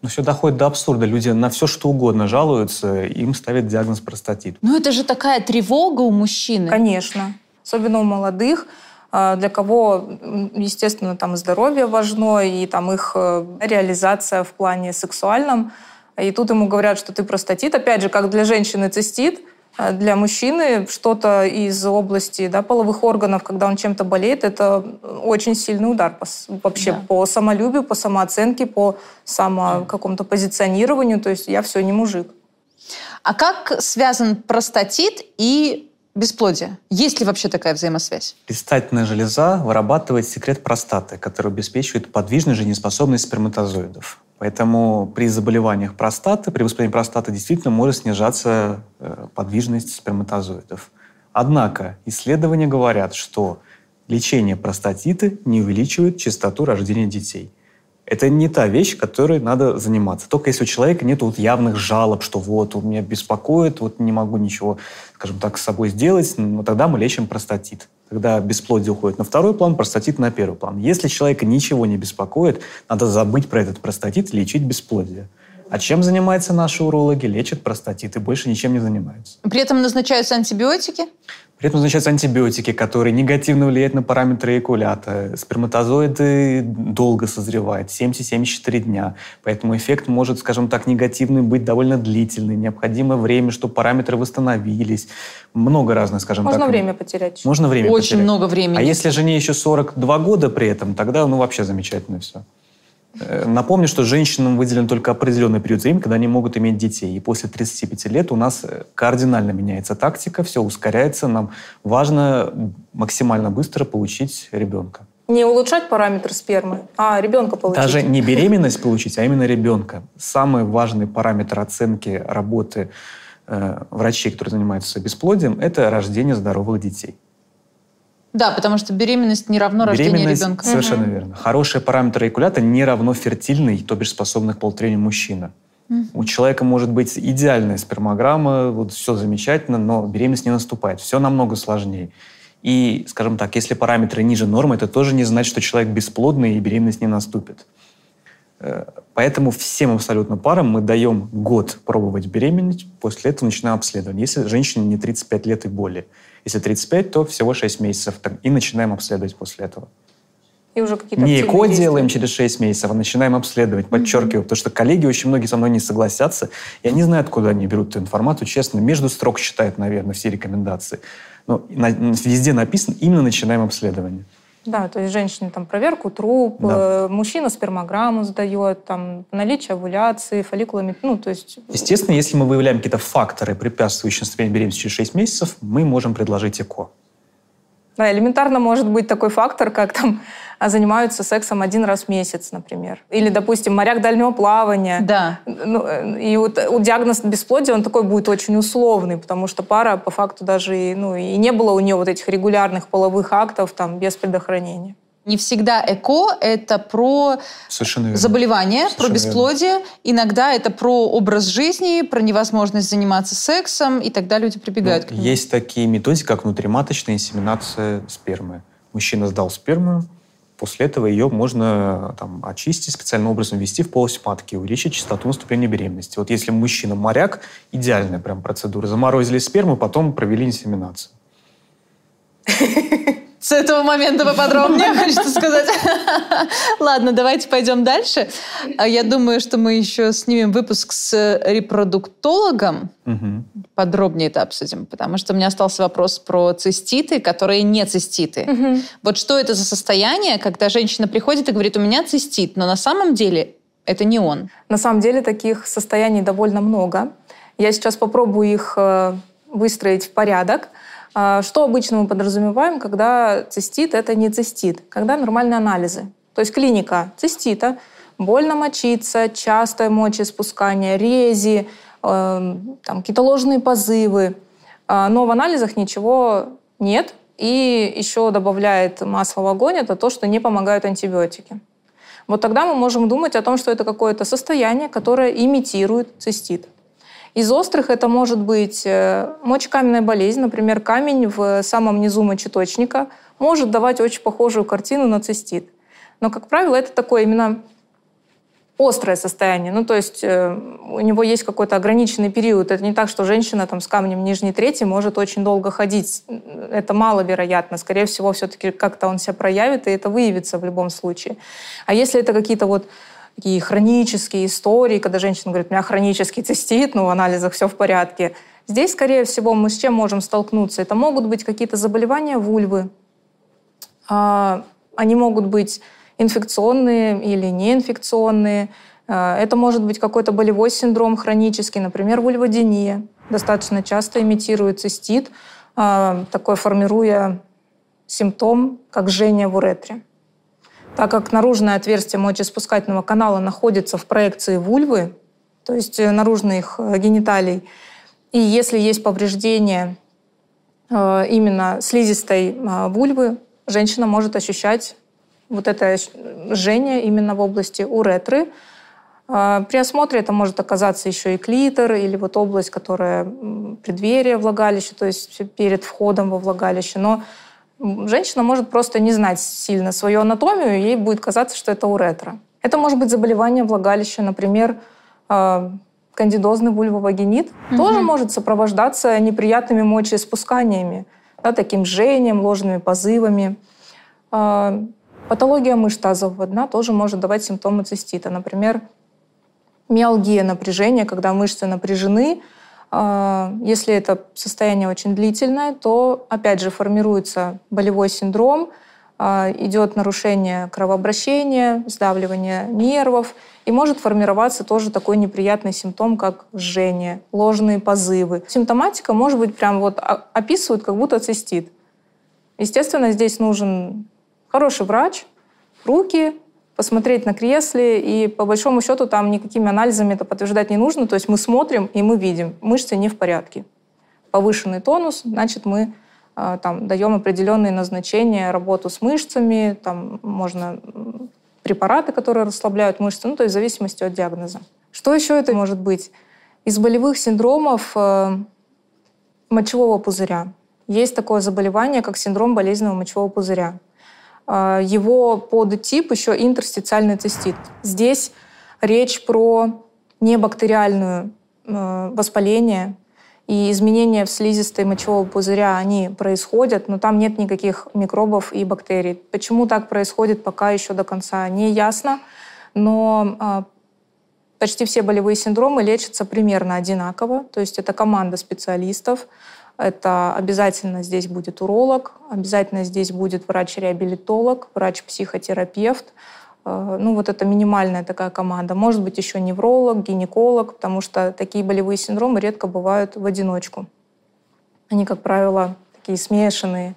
Но все доходит до абсурда. Люди на все, что угодно жалуются, им ставят диагноз простатит. Ну это же такая тревога у мужчины. Конечно. Особенно у молодых, а, для кого, естественно, там здоровье важно, и там их э, реализация в плане сексуальном. И тут ему говорят, что ты простатит. Опять же, как для женщины цистит, для мужчины что-то из области да, половых органов, когда он чем-то болеет, это очень сильный удар по, вообще Да. по самолюбию, по самооценке, по само какому-то позиционированию. То есть я все не мужик. А как связан простатит и бесплодие? Есть ли вообще такая взаимосвязь? Предстательная железа вырабатывает секрет простаты, который обеспечивает подвижную жизнеспособность сперматозоидов. Поэтому при заболеваниях простаты, при воспалении простаты действительно может снижаться э, подвижность сперматозоидов. Однако исследования говорят, что лечение простатиты не увеличивает частоту рождения детей. Это не та вещь, которой надо заниматься. Только если у человека нет вот явных жалоб, что вот, он меня беспокоит, вот не могу ничего, скажем так, с собой сделать, но тогда мы лечим простатит. Тогда бесплодие уходит на второй план, простатит на первый план. Если человека ничего не беспокоит, надо забыть про этот простатит и лечить бесплодие. А чем занимаются наши урологи? Лечат простатит и больше ничем не занимаются. При этом назначаются антибиотики? При этом назначаются антибиотики, которые негативно влияют на параметры экулята. Сперматозоиды долго созревают, 70-74 дня. Поэтому эффект может, скажем так, негативный быть довольно длительный. Необходимо время, чтобы параметры восстановились. Много разных, скажем Можно так. время потерять. Можно время Очень потерять. много времени. А если жене еще 42 года при этом, тогда ну вообще замечательно все. Э, Напомню, что женщинам выделен только определенный период времени, когда они могут иметь детей. И после 35 лет у нас э, кардинально меняется тактика, все ускоряется. Нам важно максимально быстро получить ребенка. Не улучшать параметр спермы, а ребенка получить. Даже не беременность получить, а именно ребенка. Самый важный параметр оценки работы э, врачей, которые занимаются бесплодием, это рождение здоровых детей. Да, потому что беременность не равно рождению ребенка. Совершенно верно. Хорошие параметры экулята не равно фертильный, то бишь способный к полутрению мужчина. У человека может быть идеальная спермограмма, вот все замечательно, но беременность не наступает. Все намного сложнее. И, скажем так, если параметры ниже нормы, это тоже не значит, что человек бесплодный и беременность не наступит. Э, Поэтому всем абсолютно парам мы даем год пробовать беременеть, после этого начинаем обследование. Если женщине не 35 лет и более. Если 35, то всего 6 месяцев. И начинаем обследовать после этого. И уже какие-то Не ЭКО действия. делаем через 6 месяцев, а начинаем обследовать, подчеркиваю, потому что коллеги очень многие со мной не согласятся. Я не знаю, откуда они берут эту информацию, честно. Между строк читают, наверное, все рекомендации. Но везде написано, именно начинаем обследование. Да, то есть женщине там проверку труп, Да. э, мужчина спермограмму сдает, там наличие овуляции, фолликулами, ну то есть Естественно, если мы выявляем какие-то факторы, препятствующие наступлению беременности через 6 месяцев, мы можем предложить ЭКО. Да, элементарно может быть такой фактор, как там а, занимаются сексом один раз в месяц, например. Или, допустим, моряк дальнего плавания. Да. Ну, э, и вот э, диагноз бесплодия, он такой будет очень условный, потому что пара по факту даже и, ну, и не было у нее вот этих регулярных половых актов там без предохранения. Не всегда ЭКО – это про Совершенно верно. заболевание, про Совершенно бесплодие. Иногда это про образ жизни, про невозможность заниматься сексом, и тогда люди прибегают Ну, к нему. Есть такие методики, как внутриматочная инсеминация спермы. Мужчина сдал сперму, после этого ее можно там, очистить, специальным образом ввести в полость матки, увеличить частоту наступления беременности. Вот если мужчина моряк, идеальная прям процедура. Заморозили сперму, потом провели инсеминацию. С этого момента поподробнее, хочется сказать. Ладно, давайте пойдем дальше. А Я думаю, что мы еще снимем выпуск с репродуктологом. Мгм. Подробнее это обсудим, потому что у меня остался вопрос про циститы, которые не циститы. Вот что это за состояние, когда женщина приходит и говорит, у меня цистит, но на самом деле это не он. На самом деле таких состояний довольно много. Я сейчас попробую их э, выстроить в порядок. А, Что обычно мы подразумеваем, когда цистит – это не цистит, когда нормальные анализы. То есть клиника цистита, больно мочиться, частое мочеиспускание, рези, э, там, какие-то ложные позывы. А, Но в анализах ничего нет. И еще добавляет масло в огонь – это то, что не помогают антибиотики. Вот тогда мы можем думать о том, что это какое-то состояние, которое имитирует цистит. Из острых это может быть э, мочекаменная болезнь, например, камень в самом низу мочеточника может давать очень похожую картину на цистит. Но, как правило, это такое именно острое состояние. Ну, то есть э, у него есть какой-то ограниченный период. Это не так, что женщина там, с камнем нижней трети может очень долго ходить. Это маловероятно. Скорее всего, все-таки как-то он себя проявит, и это выявится в любом случае. А если это какие-то вот такие хронические истории, когда женщина говорит, у меня хронический цистит, но в анализах все в порядке. Здесь, скорее всего, мы с чем можем столкнуться? Это могут быть какие-то заболевания вульвы. А, Они могут быть инфекционные или неинфекционные. А, Это может быть какой-то болевой синдром хронический, например, вульводиния. Достаточно часто имитирует цистит, а, такой формируя симптом, как жжение в уретре. Так как наружное отверстие мочеиспускательного канала находится в проекции вульвы, то есть э, наружных э, гениталий, и если есть повреждение э, именно слизистой вульвы женщина может ощущать вот это жжение именно в области уретры. При осмотре это может оказаться еще и клитор или вот область, которая преддверие влагалища, то есть перед входом во влагалище. Но женщина может просто не знать сильно свою анатомию, и ей будет казаться, что это уретра. Это может быть заболевание влагалища, например, а, кандидозный вульвовагинит, угу. тоже может сопровождаться неприятными мочеиспусканиями, да, таким жжением, ложными позывами. А, патология мышц тазового дна тоже может давать симптомы цистита. Например, миалгия напряжения, когда мышцы напряжены, если это состояние очень длительное, то, опять же, формируется болевой синдром, а, идет нарушение кровообращения, сдавливание нервов, и может формироваться тоже такой неприятный симптом, как жжение, ложные позывы. Симптоматика может быть прям вот описывают, как будто цистит. Естественно, здесь нужен хороший врач, руки, посмотреть на кресле, и по большому счету там никакими анализами это подтверждать не нужно. То есть мы смотрим, и мы видим, мышцы не в порядке. Повышенный тонус, значит, мы э, там, даем определенные назначения, работу с мышцами, там можно препараты, которые расслабляют мышцы, ну, то есть в зависимости от диагноза. Что еще это может быть? Из болевых синдромов э, мочевого пузыря. Есть такое заболевание, как синдром болезненного мочевого пузыря. А, его подтип еще интерстициальный цистит. Здесь речь про небактериальное э, воспаление, и изменения в слизистой мочевого пузыря, они происходят, но там нет никаких микробов и бактерий. Почему так происходит, пока еще до конца не ясно, но а, почти все болевые синдромы лечатся примерно одинаково, то есть это команда специалистов, это обязательно здесь будет уролог, обязательно здесь будет врач-реабилитолог, врач-психотерапевт. Э, ну, вот это минимальная такая команда. Может быть, еще невролог, гинеколог, потому что такие болевые синдромы редко бывают в одиночку. Они, как правило, такие смешанные.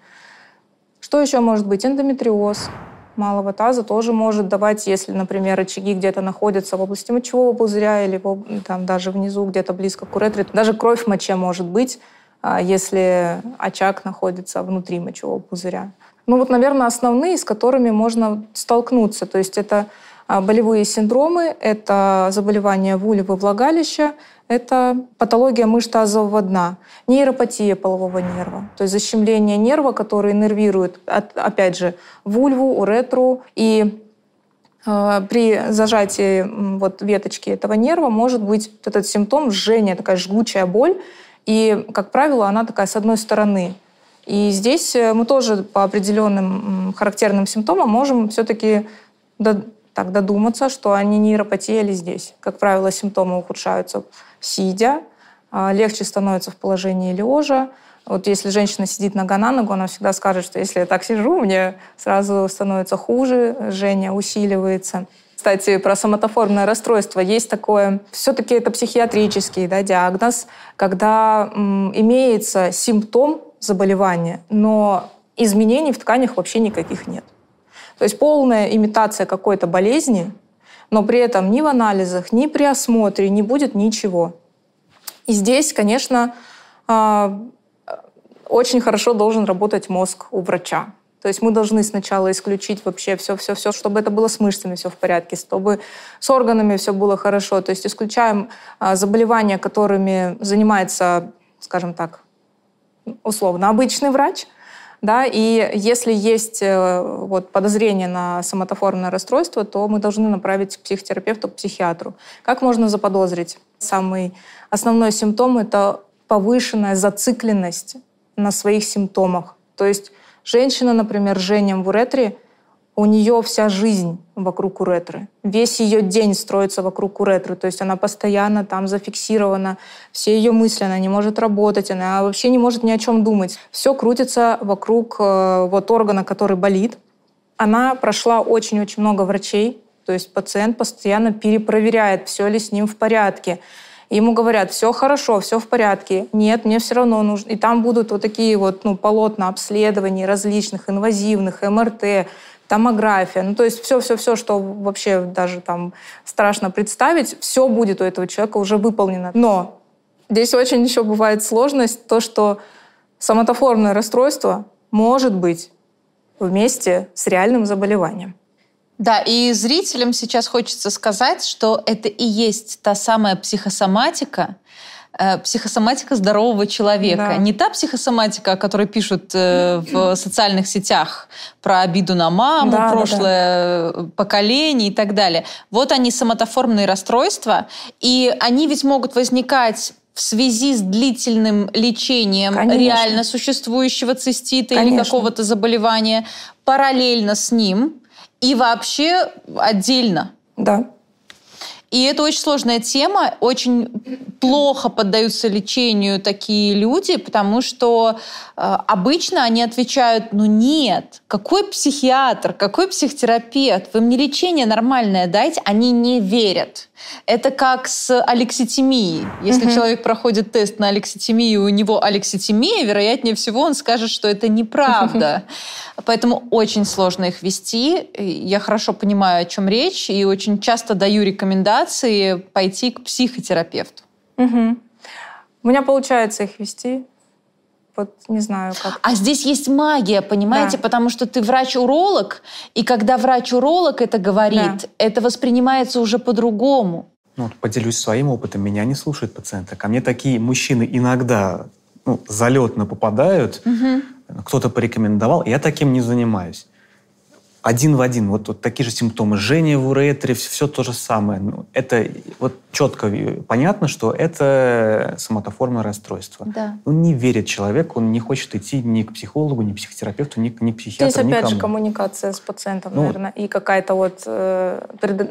Что еще может быть? Эндометриоз малого таза тоже может давать, если, например, очаги где-то находятся в области мочевого пузыря или там, даже внизу, где-то близко к уретре. Даже кровь в моче может быть если очаг находится внутри мочевого пузыря. Ну вот, наверное, основные, с которыми можно столкнуться. То есть это а, болевые синдромы, это заболевания вульвы влагалища, это патология мышц тазового дна, нейропатия полового нерва, то есть защемление нерва, который нервирует, опять же, вульву, уретру. И э, при зажатии вот веточки этого нерва может быть этот симптом жжения, такая жгучая боль, и, как правило, она такая с одной стороны. И здесь э, мы тоже по определенным характерным симптомам можем все-таки до, так додуматься, что они нейропатия или здесь. Как правило, симптомы ухудшаются сидя, а, легче становится в положении лежа. Вот если женщина сидит нога на ногу, она всегда скажет, что если я так сижу, мне сразу становится хуже, жжение усиливается. Кстати, про соматоформное расстройство. Есть такое, все-таки это психиатрический да, диагноз, когда м, имеется симптом заболевания, но изменений в тканях вообще никаких нет. То есть полная имитация какой-то болезни, но при этом ни в анализах, ни при осмотре не будет ничего. И здесь, конечно, а, очень хорошо должен работать мозг у врача. То есть мы должны сначала исключить вообще все-все-все, чтобы это было с мышцами все в порядке, чтобы с органами все было хорошо. То есть исключаем а, заболевания, которыми занимается, скажем так, условно обычный врач. Да, и если есть э, вот, подозрение на соматоформное расстройство, то мы должны направить к психотерапевту, к психиатру. Как можно заподозрить? Самый основной симптом – это повышенная зацикленность на своих симптомах. То есть Женщина, например, жжением в уретре, у нее вся жизнь вокруг уретры. Весь ее день строится вокруг уретры. То есть она постоянно там зафиксирована. Все ее мысли, она не может работать, она вообще не может ни о чем думать. Все крутится вокруг э, вот органа, который болит. Она прошла очень-очень много врачей. То есть пациент постоянно перепроверяет, все ли с ним в порядке ему говорят, все хорошо, все в порядке. Нет, мне все равно нужно. И там будут вот такие вот ну, полотна обследований различных, инвазивных, МРТ, томография. Ну, то есть все-все-все, что вообще даже там страшно представить, все будет у этого человека уже выполнено. Но здесь очень еще бывает сложность, то, что соматоформное расстройство может быть вместе с реальным заболеванием. Да, и зрителям сейчас хочется сказать, что это и есть та самая психосоматика, э, психосоматика здорового человека. Да. Не та психосоматика, о которой пишут э, в социальных сетях про обиду на маму, Да, да, прошлое поколение и так далее. Вот они соматоформные расстройства, и они ведь могут возникать в связи с длительным лечением Конечно. реально существующего цистита или Конечно. какого-то заболевания, параллельно с ним и вообще отдельно. Да. И это очень сложная тема, очень плохо поддаются лечению такие люди, потому что э, обычно они отвечают, ну нет, какой психиатр, какой психотерапевт, вы мне лечение нормальное дайте, они не верят. Это как с алекситимией. Если человек проходит тест на алекситимию, у него алекситимия, вероятнее всего он скажет, что это неправда. Поэтому очень сложно их вести. Я хорошо понимаю, о чем речь, и очень часто даю рекомендации пойти к психотерапевту. Мгм. У меня получается их вести. Вот не знаю, как. А здесь есть магия, понимаете? Да. Потому что ты врач-уролог, и когда врач-уролог это говорит, Да. это воспринимается уже по-другому. Ну, вот поделюсь своим опытом. Меня не слушают пациенты. Ко мне такие мужчины иногда ну, залетно попадают. Кто-то порекомендовал. Я таким не занимаюсь. Один в один. Вот, вот такие же симптомы. Жжение в уретре, все, то же самое. Ну, это вот четко понятно, что это соматоформное расстройство. Да. Ну, не верит человек, он не хочет идти ни к психологу, ни к психотерапевту, ни, к- ни к психиатру, Здесь опять же никому. коммуникация с пациентом, Ну, наверное, и какая-то вот э, пред-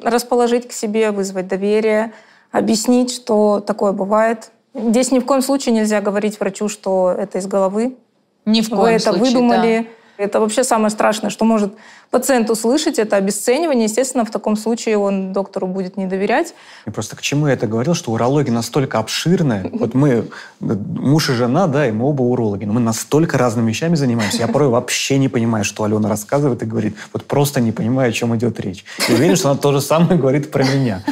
расположить к себе, вызвать доверие, объяснить, что такое бывает. Здесь ни в коем случае нельзя говорить врачу, что это из головы, Ни в вы коем это случае, выдумали. Это вообще самое страшное, что может пациент услышать, это обесценивание. Естественно, в таком случае он доктору будет не доверять. И просто к чему я это говорил, что урология настолько обширная. Вот мы, муж и жена, да, и мы оба урологи, но мы настолько разными вещами занимаемся. Я порой вообще не понимаю, что Алена рассказывает и говорит. Вот просто не понимаю, о чем идет речь. И уверен, что она то же самое говорит про меня.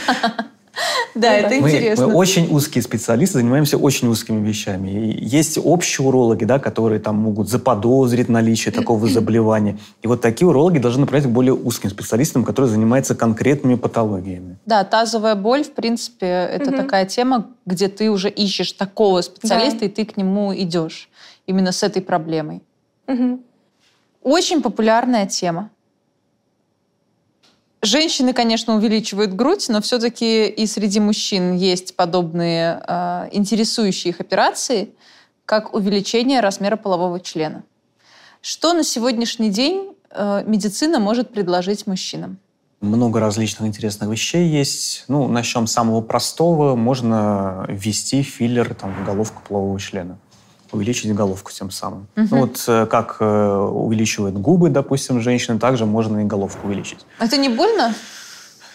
Да, Ну это. Мы, интересно. мы очень узкие специалисты, занимаемся очень узкими вещами. И есть общие урологи, да, которые там могут заподозрить наличие такого заболевания. И вот такие урологи должны направлять к более узким специалистам, которые занимаются конкретными патологиями. Да, тазовая боль, в принципе, это Мгм. такая тема, где ты уже ищешь такого специалиста, Да. и ты к нему идешь именно с этой проблемой. Мгм. Очень популярная тема. Женщины, конечно, увеличивают грудь, но все-таки и среди мужчин есть подобные э, интересующие их операции, как увеличение размера полового члена. Что на сегодняшний день э, медицина может предложить мужчинам? Много различных интересных вещей есть. Ну, начнем с самого простого. Можно ввести филлер там, в головку полового члена. Увеличить головку тем самым. Мгм. Ну, вот э, как э, увеличивают губы, допустим, женщины, также можно и головку увеличить. Это не больно?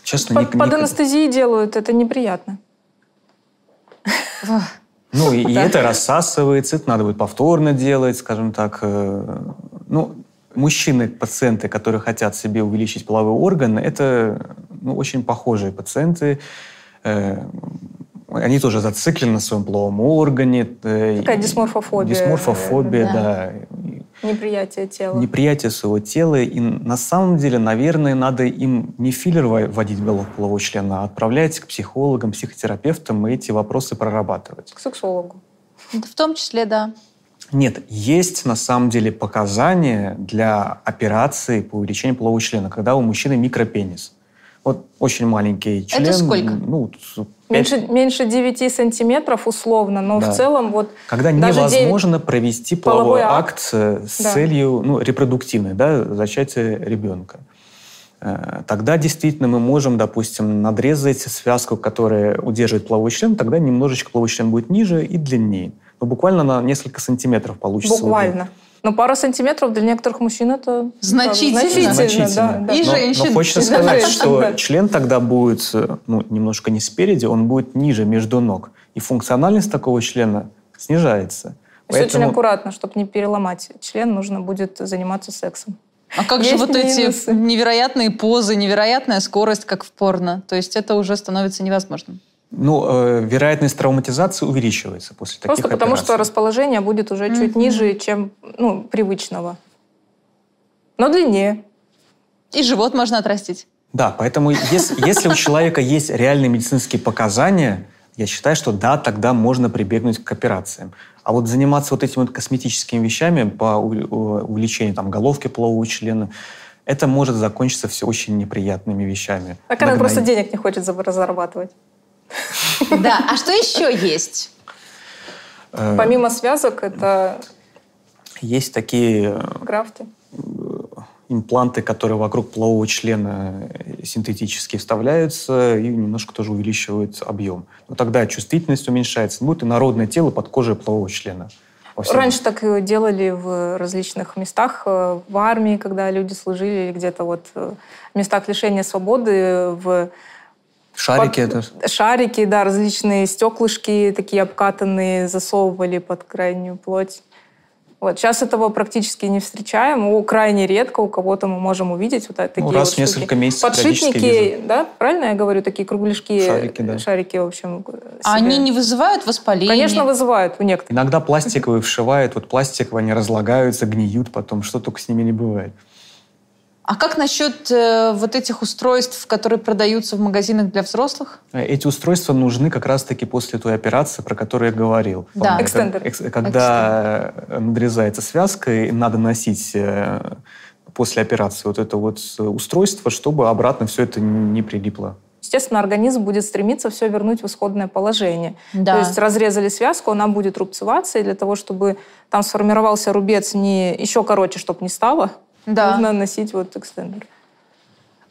Честно, Под, ник- под ник- анестезией делают, это неприятно. Ну, и, и это рассасывается, это надо будет повторно делать, скажем так. э, Ну, мужчины, пациенты, которые хотят себе увеличить половой орган, это ну, очень похожие пациенты. Они тоже зациклены на своем половом органе. э, Такая дисморфофобия, Дисморфофобия, да. И Неприятие тела. Неприятие своего тела. И на самом деле, наверное, надо им не филлер во- вводить в головку полового члена, а отправлять к психологам, психотерапевтам и эти вопросы прорабатывать. К сексологу. В том числе, да. Нет, есть на самом деле показания для операции по увеличению полового члена, когда у мужчины микропенис. Вот очень маленький член. сколько? Ну, Меньше, меньше 9 сантиметров условно, но Да. в целом вот Когда невозможно провести половой, половой акт, акт. с Да. целью ну, репродуктивной, да, зачатия ребенка. Э, Тогда действительно мы можем, допустим, надрезать связку, которая удерживает половой член, тогда немножечко половой член будет ниже и длиннее. Но буквально на несколько сантиметров получится. буквально. Но пара сантиметров для некоторых мужчин это Значительно. значительно, Значительно. да, да. И но, женщин. но хочется И сказать, женщин, что да. член тогда будет э, ну, немножко не спереди, он будет ниже, между ног. И функциональность такого члена снижается. То есть очень Поэтому- аккуратно, чтобы не переломать член, нужно будет заниматься сексом. А как же Есть вот эти минусы. невероятные позы, невероятная скорость, как в порно? То есть это уже становится невозможным. Ну, э, вероятность травматизации увеличивается после Просто таких потому, операций. что расположение будет уже чуть Мгм. ниже, чем ну, привычного. Но длиннее. И живот можно отрастить. Да, поэтому если, если у человека есть реальные медицинские показания, я считаю, что да, тогда можно прибегнуть к операциям. А вот заниматься вот этими вот косметическими вещами по увеличению там, головки полового члена, это может закончиться все очень неприятными вещами. Она Нагноить. просто денег не хочет за- зарабатывать. Да, а что еще есть? Э, Помимо связок, это Есть такие э, графты. импланты, которые вокруг полового члена э, синтетически вставляются и немножко тоже увеличивают объем. Но тогда чувствительность уменьшается. Будет инородное тело под кожей полового члена. Раньше так и делали в различных местах, э, в армии, когда люди служили, или где-то вот э, в местах лишения свободы, в Шарики под- это... шарики, да, различные стеклышки такие обкатанные засовывали под крайнюю плоть. Вот. Сейчас этого практически не встречаем. У крайне редко у кого-то мы можем увидеть вот такие Ну, раз вот в несколько штуки. месяцев периодически Подшипники, да, правильно я говорю, такие кругляшки, Шарики, да. шарики, в общем. А себе. они не вызывают воспаления? Конечно, вызывают у некоторых. Иногда пластиковые вшивают, вот пластиковые, они разлагаются, гниют потом, что только с ними не бывает. А как насчет э, вот этих устройств, которые продаются в магазинах для взрослых? Э, Эти устройства нужны как раз-таки после той операции, про которую я говорил. Да. Экстендер. Когда э, надрезается связка, и надо носить э, после операции вот это вот устройство, чтобы обратно все это не прилипло. Естественно, организм будет стремиться все вернуть в исходное положение. Да. То есть разрезали связку, она будет рубцеваться, и для того, чтобы там сформировался рубец не еще короче, чтобы не стало, Да. нужно носить вот экстендер.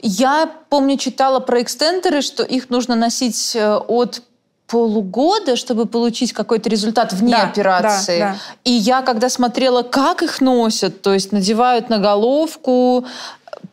Я помню, читала про экстендеры, что их нужно носить э, от полугода, чтобы получить какой-то результат вне Да, операции. да, да. И я, когда смотрела, как их носят, то есть надевают на головку,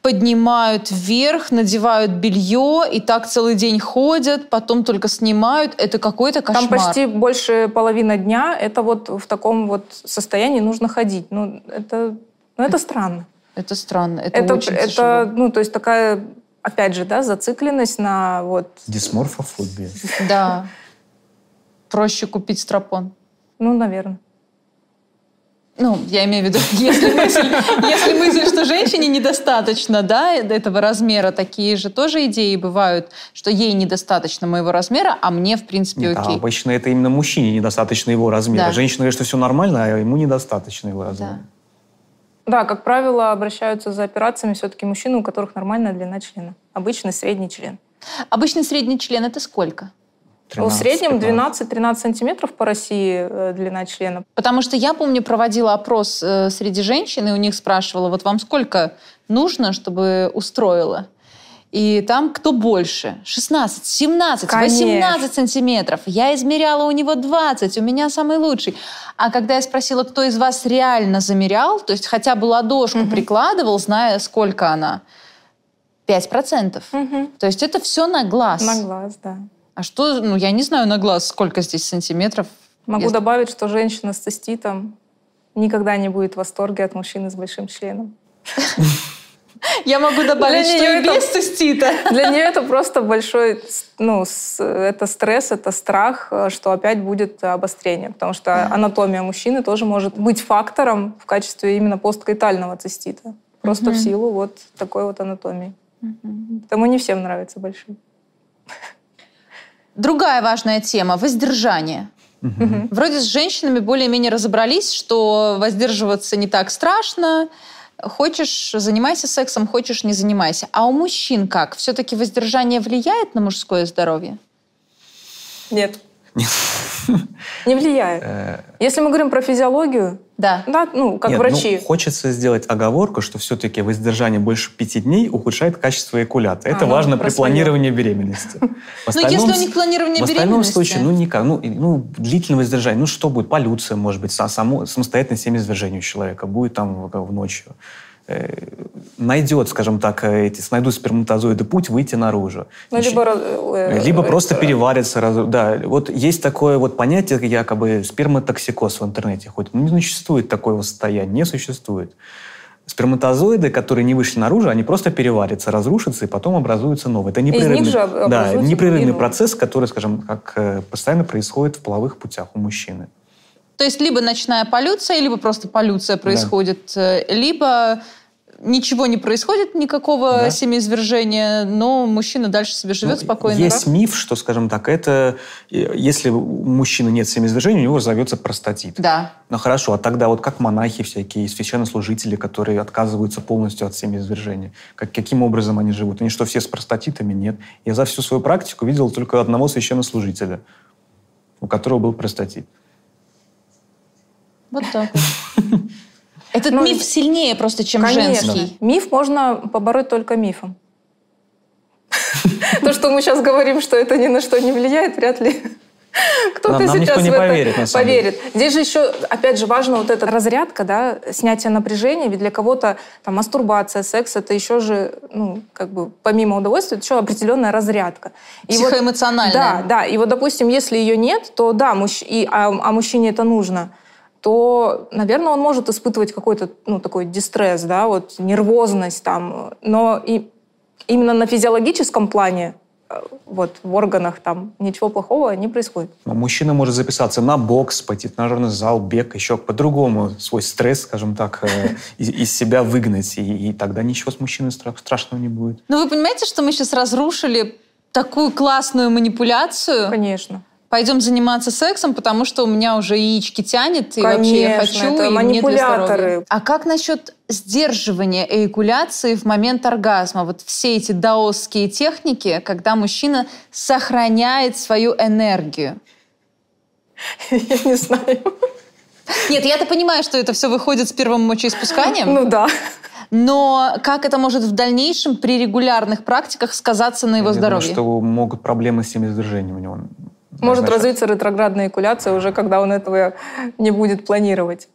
поднимают вверх, надевают белье, и так целый день ходят, потом только снимают. Это какой-то кошмар. Там почти больше половины дня это вот в таком вот состоянии нужно ходить. Ну, это, ну, это странно. Это странно. Это, Это, очень это, тяжело. ну, то есть такая, опять же, да, зацикленность на вот, Дисморфофобия. Да. Проще купить стропон. ну, наверное. Ну, я имею в виду, если мысль, если мысль, что женщине недостаточно, да, этого размера, такие же тоже идеи бывают, что ей недостаточно моего размера, а мне, в принципе, Нет, а окей. обычно это именно мужчине недостаточно его размера. Да. Женщина говорит, что все нормально, а ему недостаточно его размера. Да. Да, как правило, обращаются за операциями все-таки мужчины, у которых нормальная длина члена. Обычный средний член. Обычный средний член это сколько? Ну, в 13, среднем 15. 12-13 сантиметров по России э, длина члена. Потому что я помню, проводила опрос э, среди женщин, и у них спрашивала, вот вам сколько нужно, чтобы устроило? И там кто больше? 16, 17, Конечно. 18 сантиметров. Я измеряла у него 20, у меня самый лучший. А когда я спросила, кто из вас реально замерял, то есть хотя бы ладошку прикладывал, зная, сколько она, 5%. То есть это все на глаз. На глаз, да. А что, ну я не знаю на глаз, сколько здесь сантиметров. Могу Если- добавить, что женщина с циститом никогда не будет в восторге от мужчины с большим членом. Я могу добавить, Для что и это- без цистита. Для нее это просто большой, ну, это стресс, это страх, э, что опять будет обострение, потому что анатомия мужчины тоже может быть фактором в качестве именно посткоитального цистита, просто в силу вот такой вот анатомии. Поэтому не всем нравится большой. Другая важная тема – воздержание. Вроде с женщинами более-менее разобрались, что воздерживаться не так страшно. Хочешь – занимайся сексом, хочешь – не занимайся. А у мужчин как? Все-таки воздержание влияет на мужское здоровье? Нет. Не влияет. Э, Если мы говорим про физиологию, Да. да, ну, как Нет, врачи. ну, хочется сделать оговорку, что все-таки воздержание больше пяти дней ухудшает качество эякулята. Это А, ну, важно про при планировании беременности. В Но остальном если у них планирование В остальном беременности... случае, ну, никак. Ну, ну, длительное воздержание. Ну, что будет? Полюция, может быть, са- само, самостоятельное семяизвержение у человека. Будет там в, в ночью. Э, найдет, скажем так, э, эти, найдут сперматозоиды путь выйти наружу. Ну, либо, э, либо просто переварится. раз- Да, вот есть такое вот понятие, якобы сперматоксикоз в интернете ходит. Ну, не существует такого состояния, не существует. Сперматозоиды, которые не вышли наружу, они просто переварятся, разрушатся и потом образуются новые. Это непрерывный, да, непрерывный процесс, который, скажем, как постоянно происходит в половых путях у мужчины. То есть либо ночная полюция, либо просто полюция происходит, да. Э, либо ничего не происходит, никакого да. семяизвержения, но мужчина дальше себе живет ну, спокойно. Есть да? миф, что, скажем так, это если у мужчины нет семяизвержения, у него разовьется простатит. Да. Ну хорошо, а тогда вот как монахи всякие, священнослужители, которые отказываются полностью от семяизвержения, как, каким образом они живут? Они что, все с простатитами? Нет. Я за всю свою практику видел только одного священнослужителя, у которого был простатит. Вот так вот. Этот. Ну, миф сильнее просто, чем Конечно. женский. Миф можно побороть только мифом. То, что мы сейчас говорим, что это ни на что не влияет, вряд ли кто-то нам, сейчас никто не в это поверит, на самом поверит. Деле. Здесь же еще, опять же, важна вот эта разрядка, да, снятие напряжения. Ведь для кого-то там мастурбация, секс, это еще же, ну, как бы помимо удовольствия, это еще определенная разрядка. И Психоэмоциональная. Вот, да, да. И вот, допустим, если ее нет, то да, мужч... и, а, а мужчине это нужно то, наверное, он может испытывать какой-то, ну, такой дистресс, да, вот нервозность там, но и именно на физиологическом плане э, вот в органах там ничего плохого не происходит. Но мужчина может записаться на бокс, пойти в тренажерный зал, бег, еще по-другому свой стресс, скажем так, э, из, себя выгнать, и, и тогда ничего с мужчиной страшного не будет. Но вы понимаете, что мы сейчас разрушили такую классную манипуляцию? Конечно пойдем заниматься сексом, потому что у меня уже яички тянет, и Конечно, вообще я хочу, это и манипуляторы. А как насчет сдерживания эякуляции в момент оргазма? Вот все эти даосские техники, когда мужчина сохраняет свою энергию. Я не знаю. Нет, я-то понимаю, что это все выходит с первым мочеиспусканием. Ну да. Но как это может в дальнейшем при регулярных практиках сказаться на его я здоровье? Думаю, что могут проблемы с семяизвержением у него может значит... развиться ретроградная экуляция уже, когда он этого не будет планировать.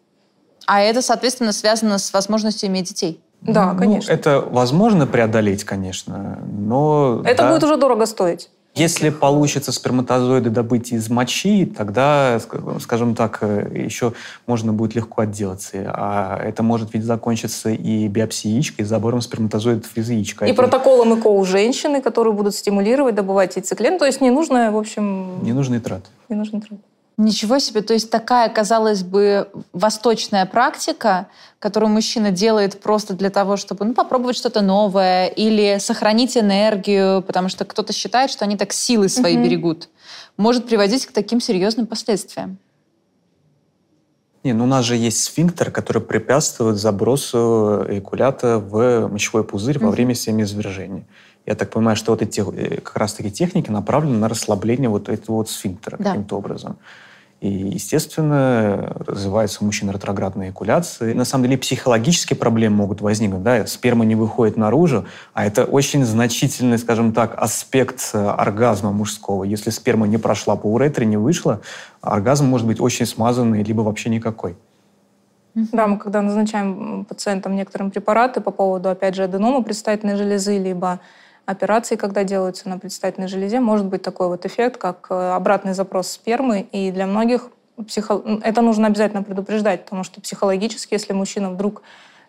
А это, соответственно, связано с возможностью иметь детей? Да, ну, конечно. Это возможно преодолеть, конечно, но... Это да. будет уже дорого стоить. Если получится сперматозоиды добыть из мочи, тогда, скажем так, э, еще можно будет легко отделаться. А это может ведь закончиться и биопсией яичка, и забором сперматозоидов из яичка. И это... протоколом ЭКО у женщины, которые будут стимулировать, добывать яйцеклетку. То есть не нужно, в общем... Не нужны траты. Не нужны траты. Ничего себе, то есть такая, казалось бы, восточная практика, которую мужчина делает просто для того, чтобы ну, попробовать что-то новое или сохранить энергию, потому что кто-то считает, что они так силы свои угу. берегут, может приводить к таким серьезным последствиям. Не, ну у нас же есть сфинктер, который препятствует забросу эякулята в мочевой пузырь mm во время семяизвержения. Я так понимаю, что вот эти э, как раз-таки техники направлены на расслабление вот этого вот сфинктера да. каким-то образом. И, естественно, развивается у мужчин ретроградная экуляция. На самом деле психологические проблемы могут возникнуть. Да? Сперма не выходит наружу, а это очень значительный, скажем так, аспект э, оргазма мужского. Если сперма не прошла по уретре, не вышла, оргазм может быть очень смазанный, либо вообще никакой. Да, мы когда назначаем пациентам некоторым препараты по поводу, опять же, аденома предстательной железы, либо операции, когда делаются на предстательной железе, может быть такой вот эффект, как э, обратный запрос спермы. И для многих психо... это нужно обязательно предупреждать, потому что психологически, если мужчина вдруг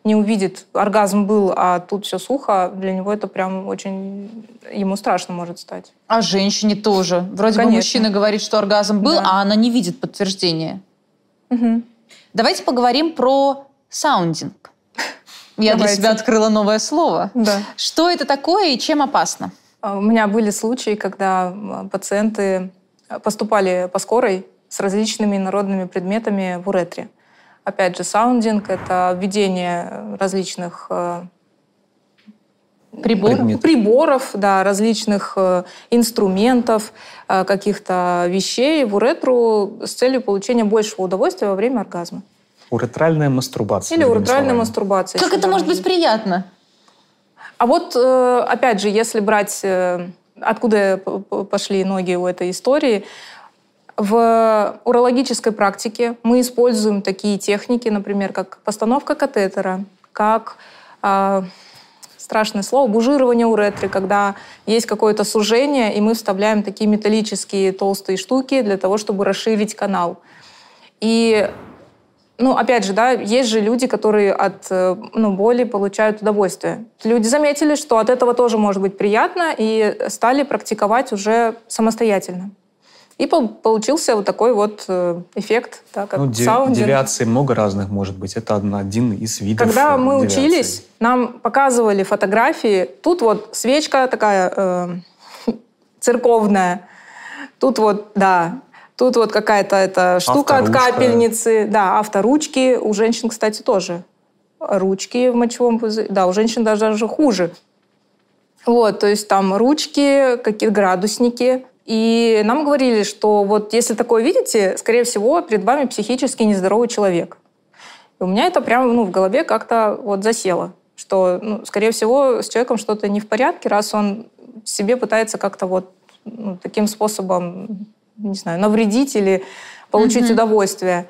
не увидит, оргазм был, а тут все сухо, для него это прям очень... Ему страшно может стать. А женщине тоже. Вроде Конечно. бы мужчина говорит, что оргазм был, да. а она не видит подтверждения. Угу. Давайте поговорим про саундинг. Я Давайте. для себя открыла новое слово. Да. Что это такое и чем опасно? А, у меня были случаи, когда пациенты поступали по скорой с различными народными предметами в уретре. Опять же, саундинг — это введение различных приборов, приборов да, различных инструментов, каких-то вещей в уретру с целью получения большего удовольствия во время оргазма. Уретральная мастурбация. Или уретральная мастурбация. Как это может быть приятно? А вот, э, опять же, если брать, э, откуда пошли ноги у этой истории, в урологической практике мы используем такие техники, например, как постановка катетера, как э, страшное слово, бужирование уретры, когда есть какое-то сужение, и мы вставляем такие металлические толстые штуки для того, чтобы расширить канал. И ну, опять же, да, есть же люди, которые от э, ну, боли получают удовольствие. Люди заметили, что от этого тоже может быть приятно, и стали практиковать уже самостоятельно. И получился вот такой вот э, эффект, да, как ну, в саунде. Девиаций много разных может быть. Это один из видов Когда мы девиации. учились, нам показывали фотографии. Тут вот свечка такая э, церковная. Тут вот, да, тут вот какая-то эта штука Авторучка. от капельницы. Да, авторучки. У женщин, кстати, тоже. Ручки в мочевом пузыре. Да, у женщин даже, даже хуже. Вот, то есть там ручки, какие-то градусники. И нам говорили, что вот если такое видите, скорее всего, перед вами психически нездоровый человек. И у меня это прямо ну, в голове как-то вот засело, что, ну, скорее всего, с человеком что-то не в порядке, раз он себе пытается как-то вот ну, таким способом, не знаю, навредить или получить mm-hmm. удовольствие.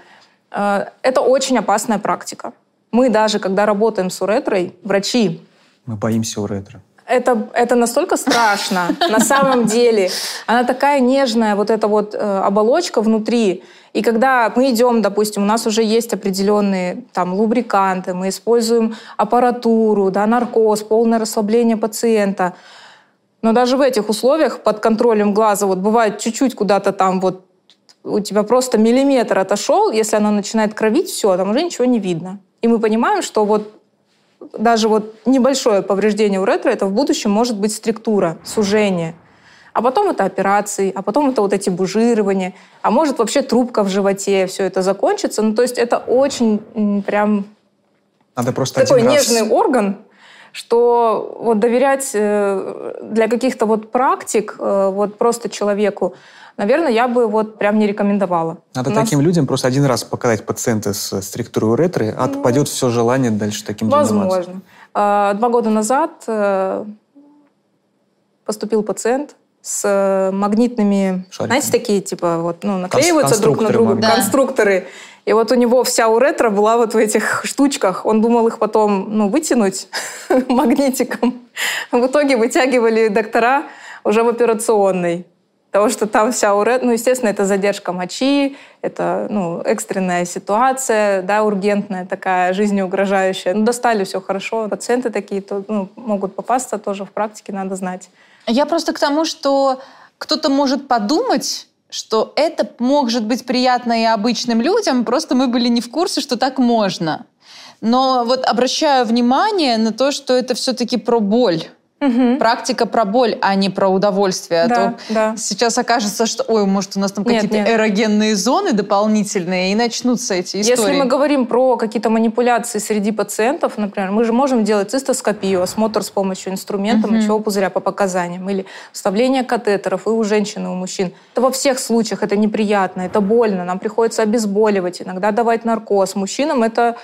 Э, это очень опасная практика. Мы даже, когда работаем с уретрой, врачи... Мы боимся уретры это, это настолько страшно на самом деле. Она такая нежная, вот эта вот э, оболочка внутри. И когда мы идем, допустим, у нас уже есть определенные там лубриканты, мы используем аппаратуру, да, наркоз, полное расслабление пациента. Но даже в этих условиях под контролем глаза вот бывает чуть-чуть куда-то там вот у тебя просто миллиметр отошел, если она начинает кровить, все, там уже ничего не видно. И мы понимаем, что вот даже вот небольшое повреждение у ретро, это в будущем может быть структура, сужение. А потом это операции, а потом это вот эти бужирования, а может вообще трубка в животе, все это закончится. Ну, то есть это очень прям Надо просто такой нежный раз... орган, что вот доверять э, для каких-то вот практик э, вот просто человеку, наверное, я бы вот прям не рекомендовала. Надо нас... таким людям просто один раз показать пациента с структурой уретры, а ну, отпадет все желание дальше таким возможно. заниматься. Возможно. Два года назад э, поступил пациент с магнитными, Шариками. знаете, такие типа вот ну наклеиваются друг на друга да. конструкторы. И вот у него вся уретра была вот в этих штучках. Он думал их потом ну, вытянуть магнитиком. В итоге вытягивали доктора уже в операционной. Потому что там вся уретра, ну, естественно, это задержка мочи, это ну, экстренная ситуация, да, ургентная такая, жизнеугрожающая. Ну, достали все хорошо. Пациенты такие то, ну, могут попасться тоже в практике, надо знать. Я просто к тому, что кто-то может подумать, что это может быть приятно и обычным людям, просто мы были не в курсе, что так можно. Но вот обращаю внимание на то, что это все-таки про боль. Угу. Практика про боль, а не про удовольствие. Да, а то да. сейчас окажется, что, ой, может, у нас там какие-то эрогенные зоны дополнительные, и начнутся эти истории. Если мы говорим про какие-то манипуляции среди пациентов, например, мы же можем делать цистоскопию, осмотр с помощью инструмента угу. мочевого пузыря по показаниям, или вставление катетеров и у женщин, и у мужчин. Это во всех случаях это неприятно, это больно, нам приходится обезболивать, иногда давать наркоз. Мужчинам это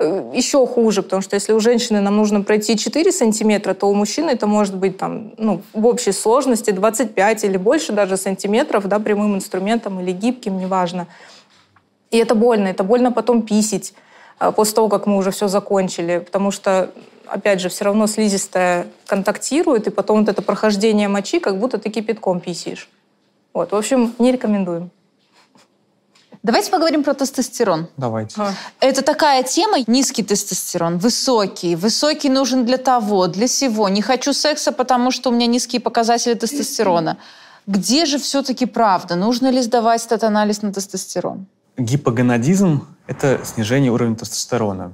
еще хуже, потому что если у женщины нам нужно пройти 4 сантиметра, то у мужчины это может быть там, ну, в общей сложности 25 или больше даже сантиметров да, прямым инструментом или гибким, неважно. И это больно, это больно потом писить э, после того, как мы уже все закончили, потому что опять же, все равно слизистая контактирует, и потом вот это прохождение мочи, как будто ты кипятком писишь. Вот, в общем, не рекомендуем. Давайте поговорим про тестостерон. Давайте. А. Это такая тема, низкий тестостерон, высокий. Высокий нужен для того, для сего. Не хочу секса, потому что у меня низкие показатели тестостерона. Где же все-таки правда? Нужно ли сдавать стат-анализ на тестостерон? Гипогонадизм – это снижение уровня тестостерона.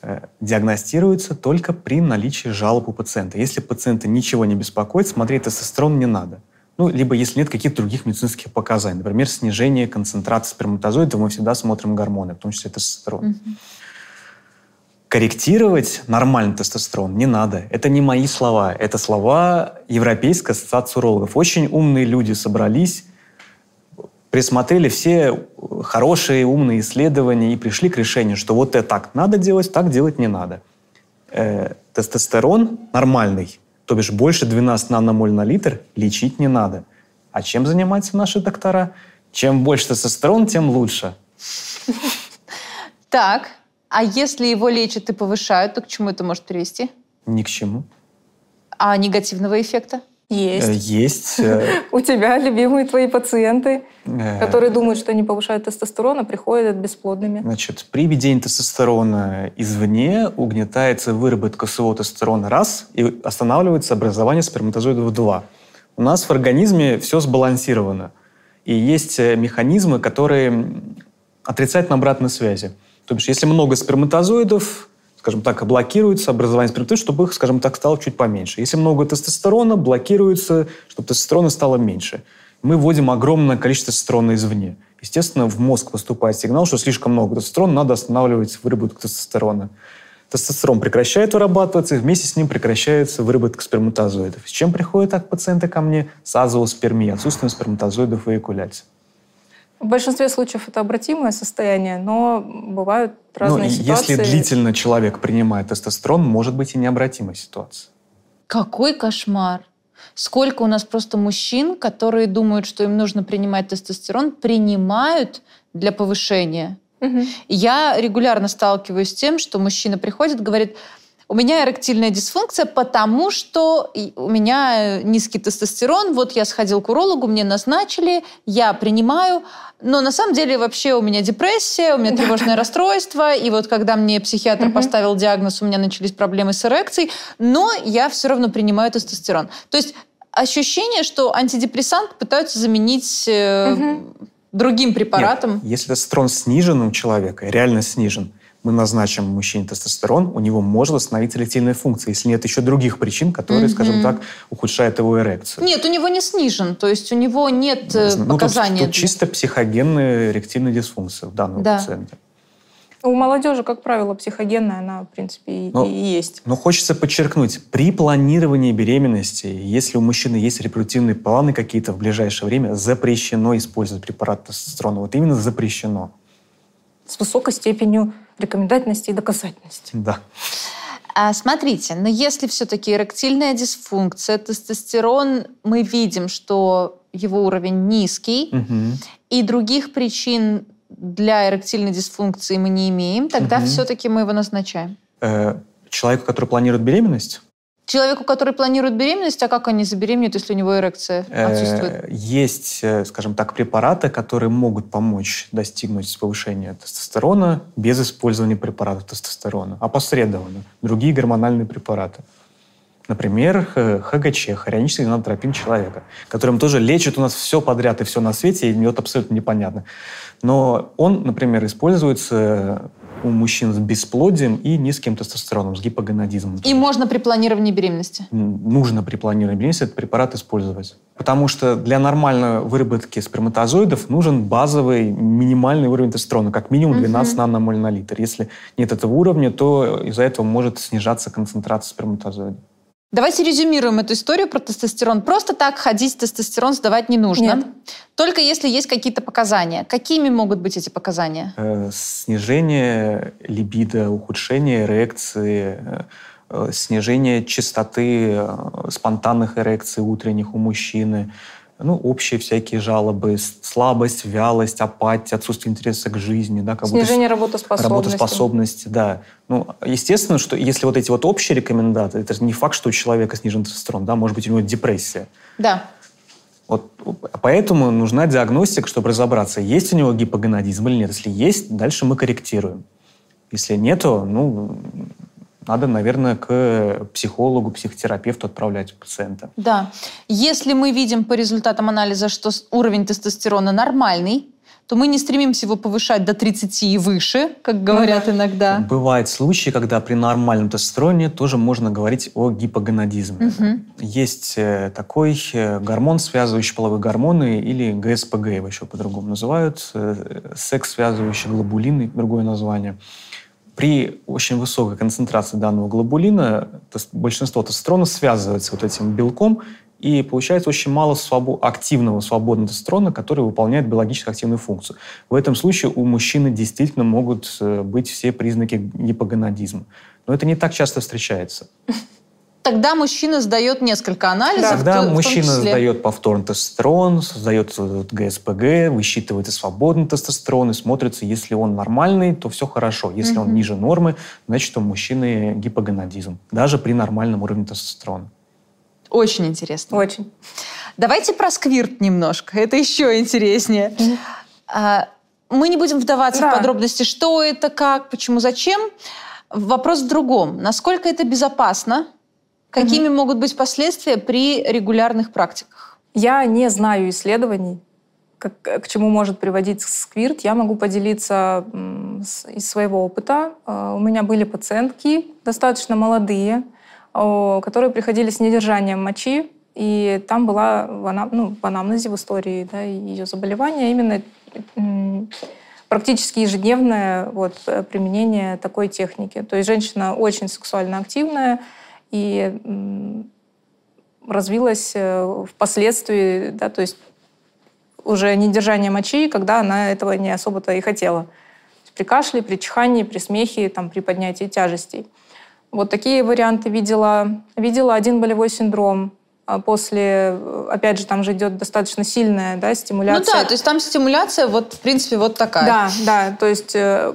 Э, диагностируется только при наличии жалоб у пациента. Если пациента ничего не беспокоит, смотреть тестостерон не надо. Ну, либо если нет каких-то других медицинских показаний. Например, снижение концентрации сперматозоидов, мы всегда смотрим гормоны, в том числе тестостерон. Корректировать нормальный тестостерон не надо. Это не мои слова. Это слова Европейской ассоциации урологов. Очень умные люди собрались, присмотрели все хорошие, умные исследования и пришли к решению, что вот это так надо делать, так делать не надо. Э, тестостерон нормальный то бишь больше 12 наномоль на литр лечить не надо. А чем занимаются наши доктора? Чем больше тестостерон, тем лучше. Так, а если его лечат и повышают, то к чему это может привести? Ни к чему. А негативного эффекта? Есть. Э, Есть. э, У тебя любимые твои пациенты, э, которые думают, что они повышают тестостерон, а приходят бесплодными. Значит, при введении тестостерона извне угнетается выработка своего тестостерона раз и останавливается образование сперматозоидов два. У нас в организме все сбалансировано. И есть механизмы, которые отрицательно обратной связи. То бишь, если много сперматозоидов, скажем так, блокируется образование сперматозоидов, чтобы их, скажем так, стало чуть поменьше. Если много тестостерона, блокируется, чтобы тестостерона стало меньше. Мы вводим огромное количество тестостерона извне. Естественно, в мозг поступает сигнал, что слишком много тестостерона, надо останавливать выработку тестостерона. Тестостерон прекращает вырабатываться, и вместе с ним прекращается выработка сперматозоидов. С чем приходят так пациенты ко мне? С азооспермией, отсутствием сперматозоидов в эякуляте. В большинстве случаев это обратимое состояние, но бывают Ну, разные и ситуации. если длительно человек принимает тестостерон, может быть и необратимая ситуация. Какой кошмар. Сколько у нас просто мужчин, которые думают, что им нужно принимать тестостерон, принимают для повышения. И Я регулярно сталкиваюсь с тем, что мужчина приходит, говорит, у меня эректильная дисфункция, потому что у меня э, низкий тестостерон, вот я сходил к урологу, мне назначили, я принимаю, но на самом деле вообще у меня депрессия, у меня тревожное расстройство, и вот когда мне психиатр поставил диагноз, у меня начались проблемы с эрекцией, но я все равно принимаю тестостерон. То есть ощущение, что антидепрессант пытаются заменить э, другим препаратом. Нет, если тестостерон снижен у человека, реально снижен, мы назначим мужчине тестостерон, у него может восстановиться эректильная функция, если нет еще других причин, которые, Мгм. скажем так, ухудшают его эрекцию. Нет, у него не снижен, то есть у него нет э, Ну, тут- показания. Тут, для- чисто психогенная эректильная дисфункция у данного Да. пациента. У молодежи, как правило, психогенная, она, в принципе, и, Ну, и есть. Но хочется подчеркнуть, при планировании беременности, если у мужчины есть репродуктивные планы какие-то в ближайшее время, запрещено использовать препарат тестостерона. Вот именно запрещено. С высокой степенью рекомендательности и доказательности. Да. А, смотрите, но если все-таки эректильная дисфункция, тестостерон, мы видим, что его уровень низкий, Мгм. и других причин для эректильной дисфункции мы не имеем, тогда Мгм. все-таки мы его назначаем. Э, Человеку, который планирует беременность, Человеку, который планирует беременность, а как они забеременеют, если у него эрекция э, отсутствует? есть, э, скажем так, препараты, которые могут помочь достигнуть повышения тестостерона без использования препаратов тестостерона, опосредованно. Другие гормональные препараты. Например, ХГЧ, хорионический гонадотропин человека, которым тоже лечат у нас все подряд и все на свете, и мне вот абсолютно непонятно. Но он, например, используется у мужчин с бесплодием и низким тестостероном, с гипогонадизмом. И можно при планировании беременности. Нужно при планировании беременности этот препарат использовать. Потому что для нормальной выработки сперматозоидов нужен базовый минимальный уровень тестостерона, как минимум 12 Мгм. наномоль на литр. Если нет этого уровня, то из-за этого может снижаться концентрация сперматозоидов. Давайте резюмируем эту историю про тестостерон. Просто так ходить тестостерон сдавать не нужно. Нет. Только если есть какие-то показания. Какими могут быть эти показания? Э, Снижение либидо, ухудшение эрекции, э, э, снижение частоты спонтанных эрекций утренних у мужчины, ну, общие всякие жалобы, слабость, вялость, апатия, отсутствие интереса к жизни, да, как будто Снижение работоспособности. работоспособности, да. Ну, естественно, что если вот эти вот общие рекомендации, это же не факт, что у человека снижен тестостерон, да, может быть, у него депрессия. Да. Вот поэтому нужна диагностика, чтобы разобраться, есть у него гипогонадизм или нет. Если есть, дальше мы корректируем. Если нету, ну, надо, наверное, к психологу, психотерапевту отправлять пациента. Да. Если мы видим по результатам анализа, что уровень тестостерона нормальный, то мы не стремимся его повышать до 30 и выше, как говорят иногда. Бывают случаи, когда при нормальном тестостероне тоже можно говорить о гипогонадизме. Мгм. Есть э, такой э, гормон, связывающий половые гормоны, или ГСПГ его еще по-другому называют, э, секс-связывающий глобулин, другое название. При очень высокой концентрации данного глобулина тес- большинство тестостерона связывается вот этим белком, и получается очень мало свобо- активного свободного тестостерона, который выполняет биологически активную функцию. В этом случае у мужчины действительно могут э, быть все признаки гипогонадизма. Но это не так часто встречается. Тогда мужчина сдает несколько анализов. Когда в мужчина числе. сдает повторный тестостерон, сдает ГСПГ, высчитывает и свободный тестостерон, и смотрится, если он нормальный, то все хорошо. Если он Мгм. ниже нормы, значит, у мужчины гипогонадизм. Даже при нормальном уровне тестостерона. Очень интересно. Очень. Давайте про сквирт немножко. Это еще интереснее. А, мы не будем вдаваться Да. в подробности, что это, как, почему, зачем. Вопрос в другом. Насколько это безопасно? Какими могут быть последствия при регулярных практиках? Я не знаю исследований, как- к чему может приводить сквирт. Я могу поделиться из своего опыта. Э, У меня были пациентки, достаточно молодые, которые приходили с недержанием мочи, и там была в, ну, в анамнезе, в истории да, ее заболевания именно практически ежедневное вот, применение такой техники. То есть женщина очень сексуально активная, и развилась э, впоследствии, да, то есть уже недержание мочи, когда она этого не особо-то и хотела. При кашле, при чихании, при смехе, там, при поднятии тяжестей. Вот такие варианты видела. Видела один болевой синдром. А После, опять же, там же идет достаточно сильная да, стимуляция. Ну да, то есть там стимуляция, вот, в принципе, вот такая. Да, да. То есть э,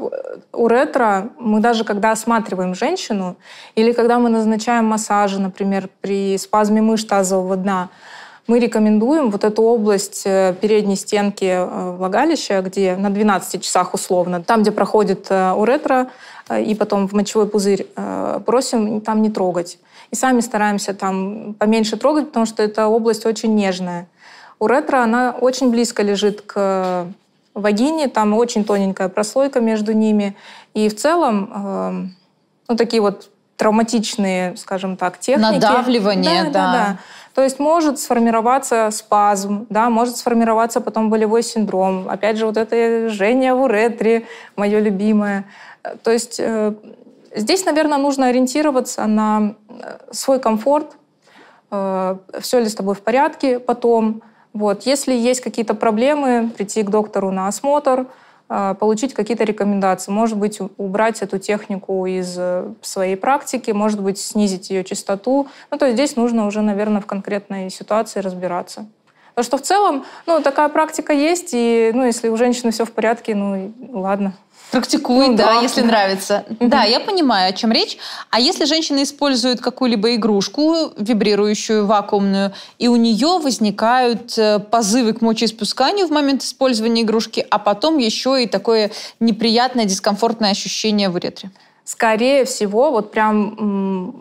у ретро мы даже когда осматриваем женщину или когда мы назначаем массажи, например, при спазме мышц тазового дна, мы рекомендуем вот эту область э, передней стенки э, влагалища, где на 12 часах условно, там, где проходит уретра и потом в мочевой пузырь, просим там не трогать. И сами стараемся там поменьше трогать, потому что эта область очень нежная. Уретра, она очень близко лежит к вагине, там очень тоненькая прослойка между ними. И в целом, э, ну, такие вот травматичные, скажем так, техники. Надавливание, да. да. да, да. То есть может сформироваться спазм, да, может сформироваться потом болевой синдром. Опять же, вот это жжение в уретре, мое любимое. Э, То есть э, здесь, наверное, нужно ориентироваться на э, свой комфорт, все ли с тобой в порядке потом. Вот. Если есть какие-то проблемы, прийти к доктору на осмотр, э, получить какие-то рекомендации. Может быть, убрать эту технику из э, своей практики, может быть, снизить ее частоту. Ну, то есть здесь нужно уже, наверное, в конкретной ситуации разбираться. Потому что в целом, ну, такая практика есть, и, ну, если у женщины все в порядке, ну, ладно. Практикует, Ну да, да. если нравится. Да, я понимаю, о чем речь. А если женщина использует какую-либо игрушку, вибрирующую, вакуумную, и у нее возникают э, позывы к мочеиспусканию в момент использования игрушки, а потом еще и такое неприятное, дискомфортное ощущение в уретре? Скорее всего, вот прям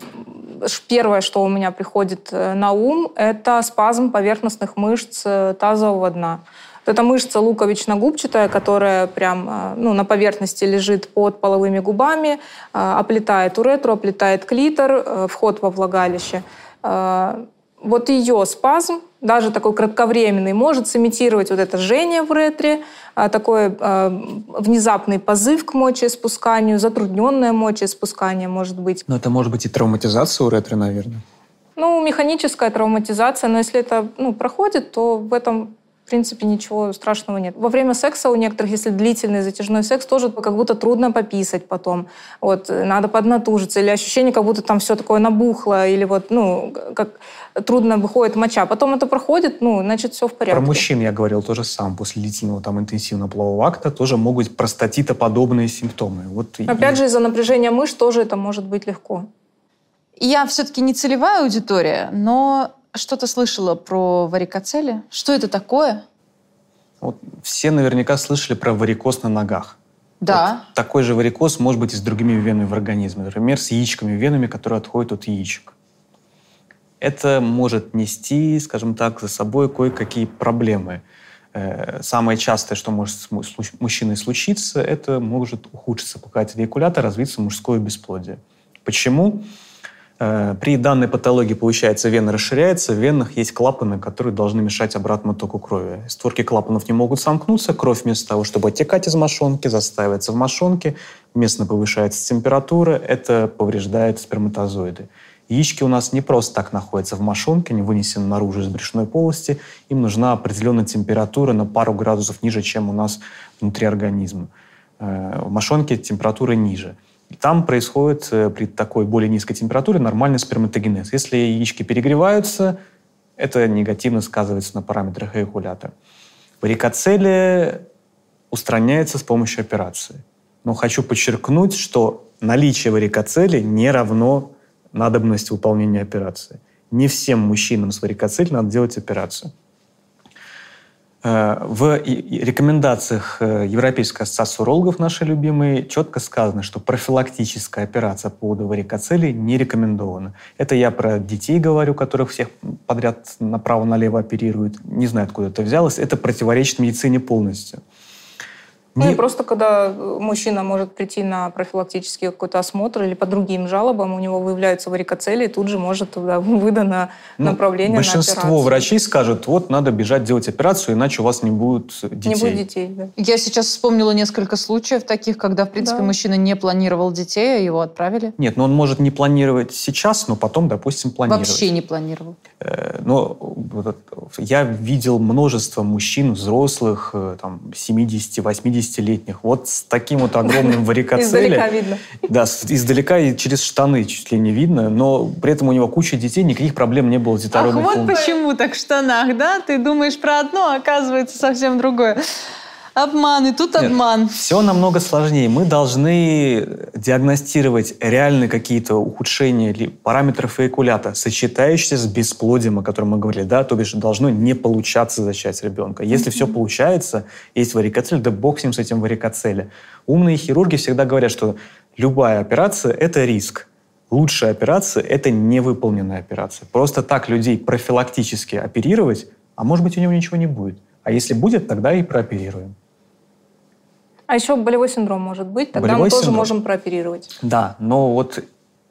первое, что у меня приходит э, на ум, это спазм поверхностных мышц э, тазового дна. Эта мышца луковично-губчатая, которая прям э, ну, на поверхности лежит под половыми губами, оплетает уретру, оплетает клитор, вход во влагалище. Вот ее спазм, даже такой кратковременный, может сымитировать вот это жжение в уретре, а, такой э, внезапный позыв к мочеиспусканию, затрудненное мочеиспускание может быть. Но это может быть и травматизация у ретро, наверное. Ну, механическая травматизация, но если это ну, проходит, то в этом в принципе, ничего страшного нет. Во время секса у некоторых, если длительный затяжной секс, тоже как будто трудно пописать потом. Вот, э, надо поднатужиться. Или ощущение, как будто там все такое набухло. Или вот, ну, как трудно выходит моча. Потом это проходит, ну, значит, все в порядке. Про мужчин я говорил тоже сам. После длительного там интенсивного полового акта тоже могут быть простатитоподобные симптомы. Вот и- Опять же, из-за напряжения мышц тоже это может быть легко. Я все-таки не целевая аудитория, но что-то слышала про варикоцели. Что это такое? Вот все наверняка слышали про варикоз на ногах. Да. Вот такой же варикоз может быть и с другими венами в организме. Например, с яичками венами, которые отходят от яичек. Это может нести, скажем так, за собой кое-какие проблемы. Э, Самое частое, что может с му- с муж- мужчиной случиться, это может ухудшиться показатель эякулята, развиться мужское бесплодие. Почему? При данной патологии, получается, вена расширяется, в венах есть клапаны, которые должны мешать обратному току крови. Створки клапанов не могут сомкнуться, кровь вместо того, чтобы оттекать из мошонки, застаивается в мошонке, местно повышается температура, это повреждает сперматозоиды. Яички у нас не просто так находятся в мошонке, они вынесены наружу из брюшной полости, им нужна определенная температура на пару градусов ниже, чем у нас внутри организма. Э, В мошонке температура ниже. Там происходит э, при такой более низкой температуре нормальный сперматогенез. Если яички перегреваются, это негативно сказывается на параметрах эякулята. Варикоцелия устраняется с помощью операции. Но хочу подчеркнуть, что наличие варикоцелии не равно надобности выполнения операции. Не всем мужчинам с варикоцель надо делать операцию. Э, в рекомендациях э, Европейской ассоциации урологов, нашей любимой, четко сказано, что профилактическая операция по поводу не рекомендована. Это я про детей говорю, которых всех подряд направо-налево оперируют. Не знаю, откуда это взялось. Это противоречит медицине полностью. Ну и просто когда э, мужчина может прийти на профилактический какой-то осмотр или по другим жалобам, у него выявляются варикоцели, и тут же может туда выдано ну, направление большинство на операцию. врачей скажут, вот надо бежать делать операцию, иначе у вас не будет детей. Не будет детей, да. Я сейчас вспомнила несколько случаев таких, когда, в принципе, да. мужчина не планировал детей, а его отправили. Нет, но он может не планировать сейчас, но потом, допустим, планировать. Вообще не планировал. Э, но я видел множество мужчин, взрослых, э, там, 70-80 50-летних, вот с таким вот огромным варикоцелем. Издалека видно. Да, издалека и через штаны чуть ли не видно, но при этом у него куча детей, никаких проблем не было с детородной Ах, вот почему так в штанах, да? Ты думаешь про одно, а оказывается совсем другое. Обман, и тут Нет, обман. Все намного сложнее. Мы должны диагностировать реальные какие-то ухудшения или параметров эякулята, сочетающиеся с бесплодием, о котором мы говорили, да, то бишь должно не получаться зачать ребенка. Если mm-hmm. все получается, есть варикоцель, да бог с ним, с этим варикоцелем. Умные хирурги всегда говорят, что любая операция – это риск. Лучшая операция – это невыполненная операция. Просто так людей профилактически оперировать, а может быть, у него ничего не будет. А если будет, тогда и прооперируем. А еще болевой синдром может быть, тогда болевой мы тоже синдром. можем прооперировать. Да, но вот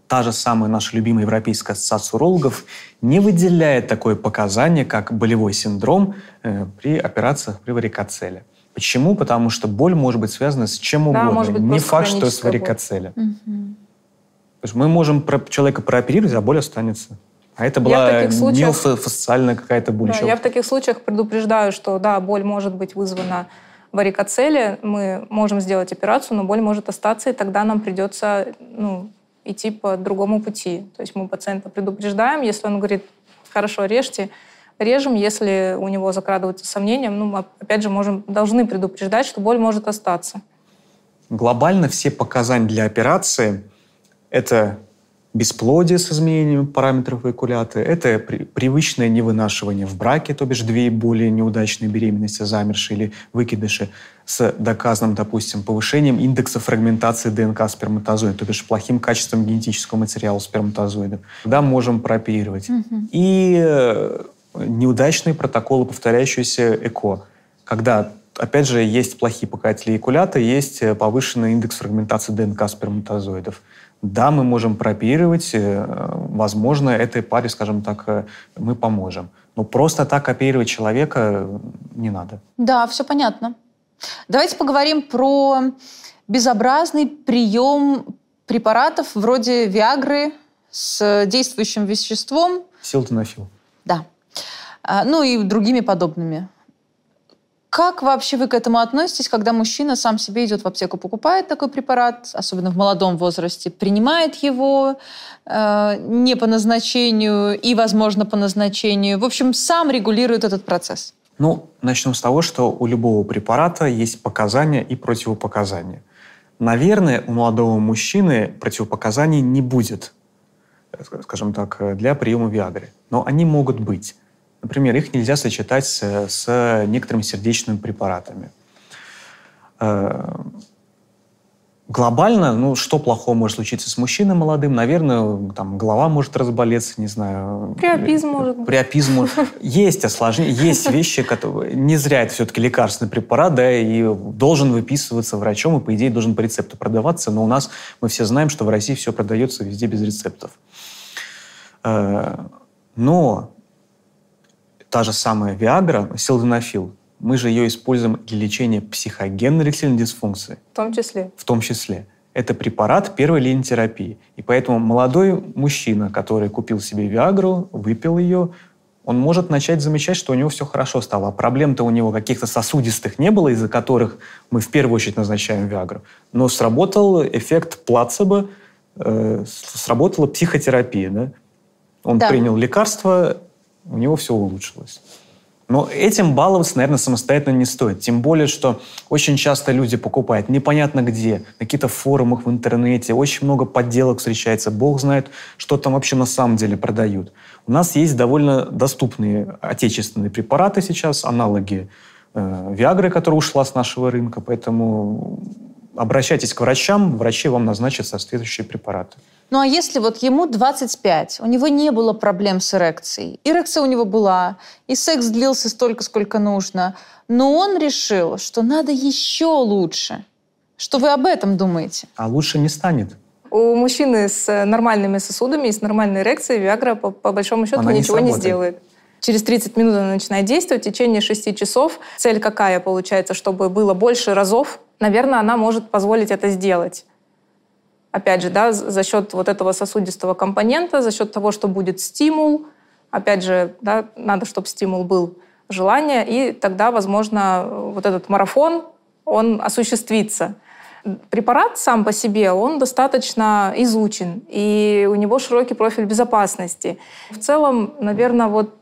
та же самая наша любимая Европейская ассоциация урологов не выделяет такое показание, как болевой синдром э, при операциях при варикоцеле. Почему? Потому что боль может быть связана с чем угодно. Да, может быть, не факт, что с варикоцеле. Угу. мы можем про человека прооперировать, а боль останется. А это была случаях... неофасциальная какая-то боль. Да, я в таких случаях предупреждаю, что да, боль может быть вызвана варикоцели, мы можем сделать операцию, но боль может остаться, и тогда нам придется ну, идти по другому пути. То есть мы пациента предупреждаем, если он говорит, хорошо, режьте, режем, если у него закрадываются сомнения, ну, мы опять же можем, должны предупреждать, что боль может остаться. Глобально все показания для операции – это бесплодие с изменением параметров эякулята, это при, привычное невынашивание в браке, то бишь две и более неудачные беременности, замершие или выкидыши, с доказанным, допустим, повышением индекса фрагментации ДНК сперматозоида, то бишь плохим качеством генетического материала сперматозоидов. Да, можем прооперировать. Угу. И э, неудачные протоколы, повторяющиеся ЭКО, когда Опять же, есть плохие показатели эякулята, есть э, повышенный индекс фрагментации ДНК сперматозоидов. Да, мы можем прооперировать, э, возможно, этой паре, скажем так, э, мы поможем. Но просто так оперировать человека не надо. Да, все понятно. Давайте поговорим про безобразный прием препаратов вроде Виагры с действующим веществом. Силтонофил. Да. А, ну и другими подобными. Как вообще вы к этому относитесь, когда мужчина сам себе идет в аптеку, покупает такой препарат, особенно в молодом возрасте, принимает его э, не по назначению и, возможно, по назначению, в общем, сам регулирует этот процесс? Ну, начнем с того, что у любого препарата есть показания и противопоказания. Наверное, у молодого мужчины противопоказаний не будет, скажем так, для приема Виагры. Но они могут быть. Например, их нельзя сочетать с, с некоторыми сердечными препаратами. Э, глобально, ну, что плохого может случиться с мужчиной молодым? Наверное, там, голова может разболеться, не знаю. Приопизм может быть. Приопизм Есть осложнения, есть вещи, которые... Не зря это все-таки лекарственный препарат, да, и должен выписываться врачом, и, по идее, должен по рецепту продаваться, но у нас, мы все знаем, что в России все продается везде без рецептов. Э, но та же самая Виагра, силденафил, мы же ее используем для лечения психогенной эректильной дисфункции. В том числе? В том числе. Это препарат первой линии терапии. И поэтому молодой мужчина, который купил себе Виагру, выпил ее, он может начать замечать, что у него все хорошо стало. А проблем-то у него каких-то сосудистых не было, из-за которых мы в первую очередь назначаем Виагру. Но сработал эффект плацебо, э, сработала психотерапия. Да? Он да. принял лекарство, у него все улучшилось. Но этим баловаться, наверное, самостоятельно не стоит. Тем более, что очень часто люди покупают непонятно где, на каких-то форумах в интернете, очень много подделок встречается. Бог знает, что там вообще на самом деле продают. У нас есть довольно доступные отечественные препараты сейчас, аналоги э, Виагры, которая ушла с нашего рынка, поэтому обращайтесь к врачам, врачи вам назначат соответствующие препараты. Ну а если вот ему 25, у него не было проблем с эрекцией, эрекция у него была, и секс длился столько, сколько нужно, но он решил, что надо еще лучше. Что вы об этом думаете? А лучше не станет. У мужчины с нормальными сосудами и с нормальной эрекцией Виагра по, по большому счету Она не ничего не, сработает. сделает. Через 30 минут она начинает действовать, в течение 6 часов. Цель какая получается, чтобы было больше разов? Наверное, она может позволить это сделать. Опять же, да, за счет вот этого сосудистого компонента, за счет того, что будет стимул. Опять же, да, надо, чтобы стимул был желание, и тогда, возможно, вот этот марафон, он осуществится. Препарат сам по себе, он достаточно изучен, и у него широкий профиль безопасности. В целом, наверное, вот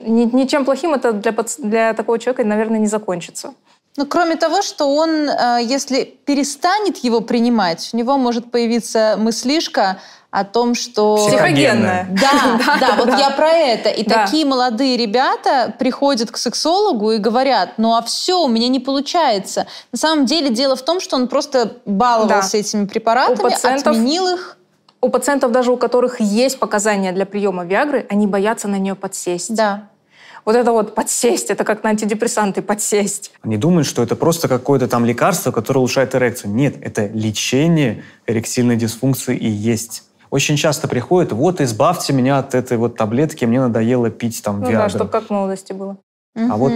ничем плохим это для, для такого человека, наверное, не закончится. Ну, кроме того, что он, э, если перестанет его принимать, у него может появиться мыслишка о том, что... Психогенная. Да, да, Да, вот я про это. И Да. такие молодые ребята приходят к сексологу и говорят, ну а все, у меня не получается. На самом деле дело в том, что он просто баловался Да. этими препаратами, У пациентов- отменил их. У пациентов, даже у которых есть показания для приема Виагры, они боятся на нее подсесть. Да. Вот это вот подсесть, это как на антидепрессанты подсесть. Они думают, что это просто какое-то там лекарство, которое улучшает эрекцию. Нет, это лечение эректильной дисфункции и есть. Очень часто приходят, вот избавьте меня от этой вот таблетки, мне надоело пить там Ну да, Виагру. чтобы как в молодости было. А вот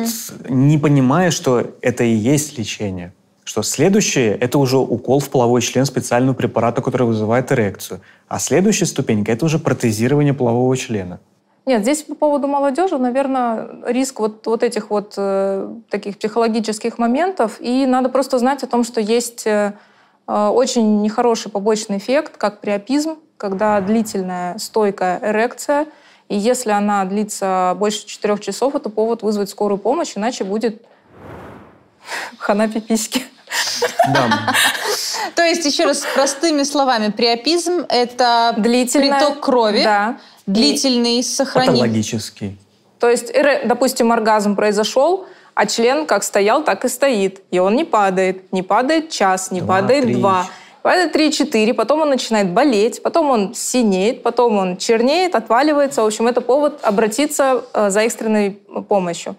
не понимая, что это и есть лечение, что следующее – это уже укол в половой член специального препарата, который вызывает эрекцию. А следующая ступенька – это уже протезирование полового члена. Нет, здесь по поводу молодежи, наверное, риск вот, вот этих вот э, таких психологических моментов. И надо просто знать о том, что есть э, э, очень нехороший побочный эффект, как приопизм, когда длительная стойкая эрекция. И если она длится больше четырех часов, это повод вызвать скорую помощь, иначе будет хана пиписьки. Да, То есть, еще раз, простыми словами, приопизм – это Длительная. приток крови, Да. Длительный, сохранение. патологический. То есть, эре- допустим, оргазм произошел, а член как стоял, так и стоит. И он не падает. Не падает час, не Два, падает три. два. Падает 3-4, потом он начинает болеть, потом он синеет, потом он чернеет, отваливается. В общем, это повод обратиться э, за экстренной помощью.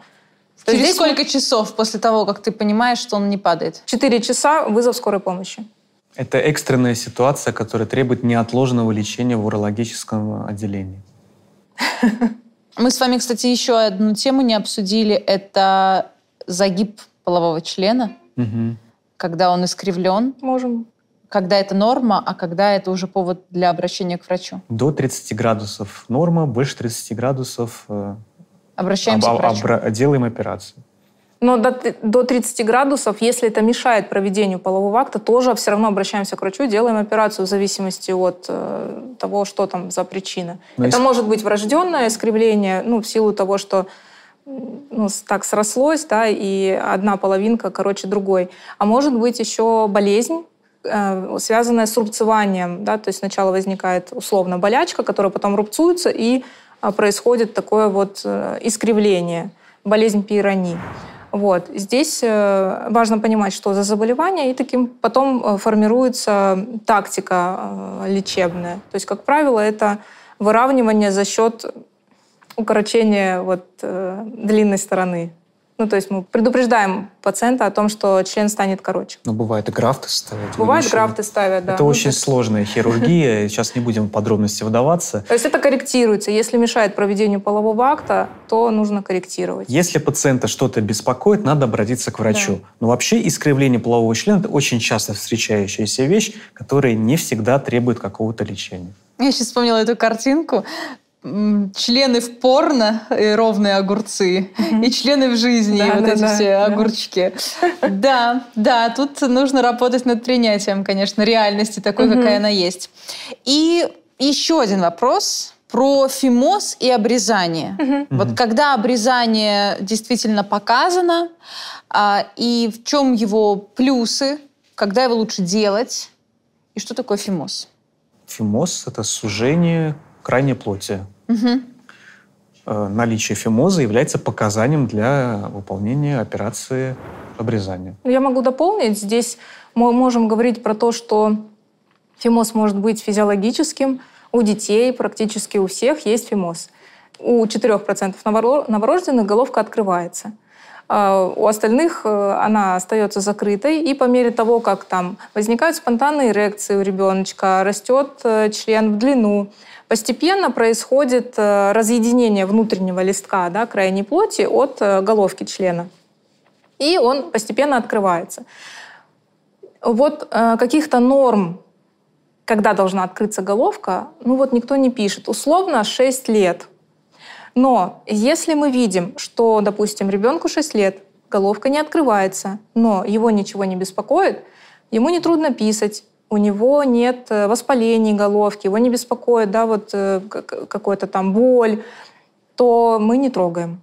То Через здесь сколько часов после того, как ты понимаешь, что он не падает? 4 часа вызов скорой помощи. Это экстренная ситуация, которая требует неотложного лечения в урологическом отделении. Мы с вами, кстати, еще одну тему не обсудили. Это загиб полового члена, Мгм. когда он искривлен, Можем. когда это норма, а когда это уже повод для обращения к врачу. До 30 градусов норма, больше 30 градусов э, Обращаемся об- к врачу. обра- делаем операцию. Но до, до 30 градусов, если это мешает проведению полового акта, тоже все равно обращаемся к врачу, делаем операцию в зависимости от э, того, что там за причина. Но это если- может быть врожденное искривление, ну, в силу того, что ну, так срослось, да, и одна половинка короче другой. А может быть еще болезнь, э, связанная с рубцеванием. Да? То есть сначала возникает условно болячка, которая потом рубцуется, и а, происходит такое вот э, искривление, болезнь пирони. Вот. Здесь э, важно понимать, что за заболевание, и таким потом э, формируется тактика э, лечебная. То есть, как правило, это выравнивание за счет укорочения вот, длинной стороны. Ну, то есть мы предупреждаем пациента о том, что член станет короче. Но бывает и графты ставят. Бывает, графты ставят, да. Это Ну, очень то- сложная хирургия. Сейчас не будем в подробности вдаваться. То есть это корректируется. Если мешает проведению полового акта, то нужно корректировать. Если пациента что-то беспокоит, надо обратиться к врачу. Но вообще искривление полового члена – это очень часто встречающаяся вещь, которая не всегда требует какого-то лечения. Я сейчас вспомнила эту картинку. Члены в порно и ровные огурцы, и члены в жизни, Да, и вот да, эти да, все да. огурчики. Да, да, тут нужно работать над принятием, конечно, реальности такой, какая она есть. И еще один вопрос про фимоз и обрезание. Вот когда обрезание действительно показано, а, и в чем его плюсы, когда его лучше делать, и что такое фимоз? Фимоз – это сужение крайней плоти. Э, Наличие фимоза является показанием для выполнения операции обрезания. Я могу дополнить. Здесь мы можем говорить про то, что фимоз может быть физиологическим. У детей практически у всех есть фимоз. У 4% новоро- новорожденных головка открывается. А У остальных э, она остается закрытой, и по мере того, как там возникают спонтанные эрекции у ребеночка, растет э, член в длину, постепенно происходит э, разъединение внутреннего листка да, крайней плоти от головки члена. И он постепенно открывается. Вот каких-то норм, когда должна открыться головка, ну вот никто не пишет. Условно 6 лет. Но если мы видим, что, допустим, ребенку 6 лет, головка не открывается, но его ничего не беспокоит, ему не трудно писать, у него нет э, воспалений головки, его не беспокоит да, вот, э, как- какой-то там боль, то мы не трогаем.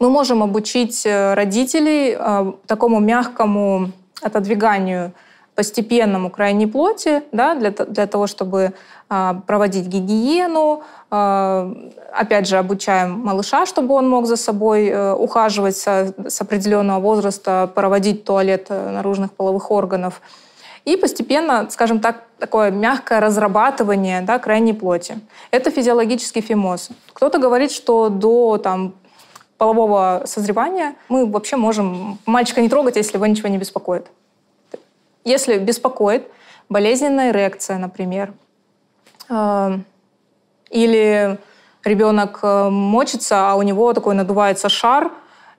Мы можем обучить э, родителей э, такому мягкому отодвиганию постепенному крайней плоти, да, для, для того, чтобы а, проводить гигиену. А, опять же, обучаем малыша, чтобы он мог за собой э, ухаживать со- с определенного возраста, проводить туалет э, наружных половых органов. И постепенно, скажем так, такое мягкое разрабатывание да, крайней плоти. Это физиологический фимоз. Кто-то говорит, что до там, полового созревания мы вообще можем мальчика не трогать, если его ничего не беспокоит. Если беспокоит болезненная эрекция, например, э, или ребенок э, мочится, а у него такой надувается шар,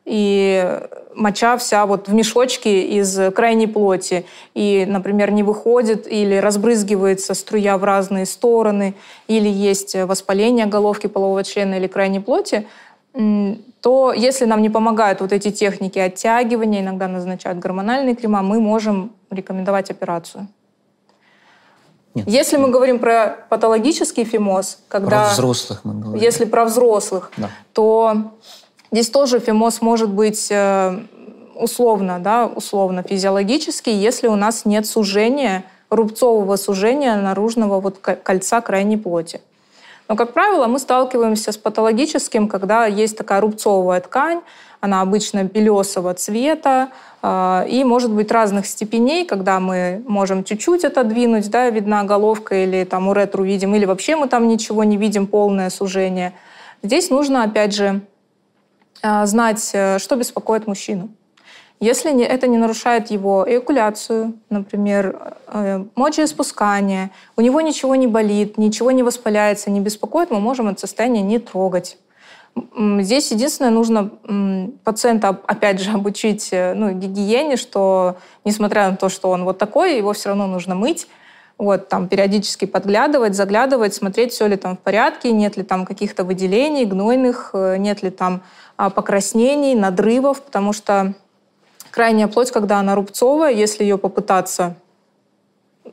и моча вся вот в мешочке из крайней плоти, и, например, не выходит или разбрызгивается струя в разные стороны, или есть воспаление головки полового члена или крайней плоти, то если нам не помогают вот эти техники оттягивания, иногда назначают гормональные крема, мы можем рекомендовать операцию. Нет. Если мы говорим про патологический фимоз, когда... Про взрослых мы говорим. Если про взрослых, Да. то здесь тоже фимоз может быть э, условно, да, условно физиологический, если у нас нет сужения, рубцового сужения наружного вот ко- кольца крайней плоти. Но, как правило, мы сталкиваемся с патологическим, когда есть такая рубцовая ткань, она обычно белесого цвета и может быть разных степеней, когда мы можем чуть-чуть отодвинуть, да, видна головка или там уретру видим, или вообще мы там ничего не видим, полное сужение. Здесь нужно, опять же, э, знать, э, что беспокоит мужчину. Если это не нарушает его эякуляцию, например, э, мочеиспускание, у него ничего не болит, ничего не воспаляется, не беспокоит, мы можем это состояние не трогать. Здесь единственное, нужно пациента, оп- опять же, обучить э, ну, гигиене, что несмотря на то, что он вот такой, его все равно нужно мыть, вот, там, периодически подглядывать, заглядывать, смотреть, все ли там в порядке, нет ли там каких-то выделений гнойных, э, нет ли там а, покраснений, надрывов, потому что крайняя плоть, когда она рубцовая, если ее попытаться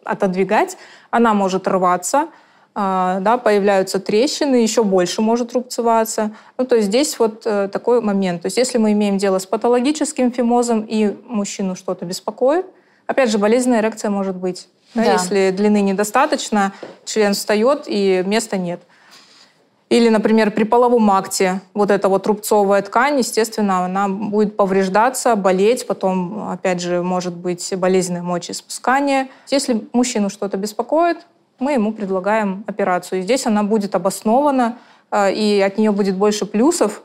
отодвигать, она может рваться, да, появляются трещины, еще больше может рубцеваться. Ну, то есть здесь вот э, такой момент. То есть если мы имеем дело с патологическим фимозом и мужчину что-то беспокоит, опять же, болезненная эрекция может быть. да, Да. Если длины недостаточно, член встает и места нет. Или, например, при половом акте вот эта вот рубцовая ткань, естественно, она будет повреждаться, болеть, потом, опять же, может быть болезненное мочеиспускание. Если мужчину что-то беспокоит, мы ему предлагаем операцию. И здесь она будет обоснована, э, и от нее будет больше плюсов,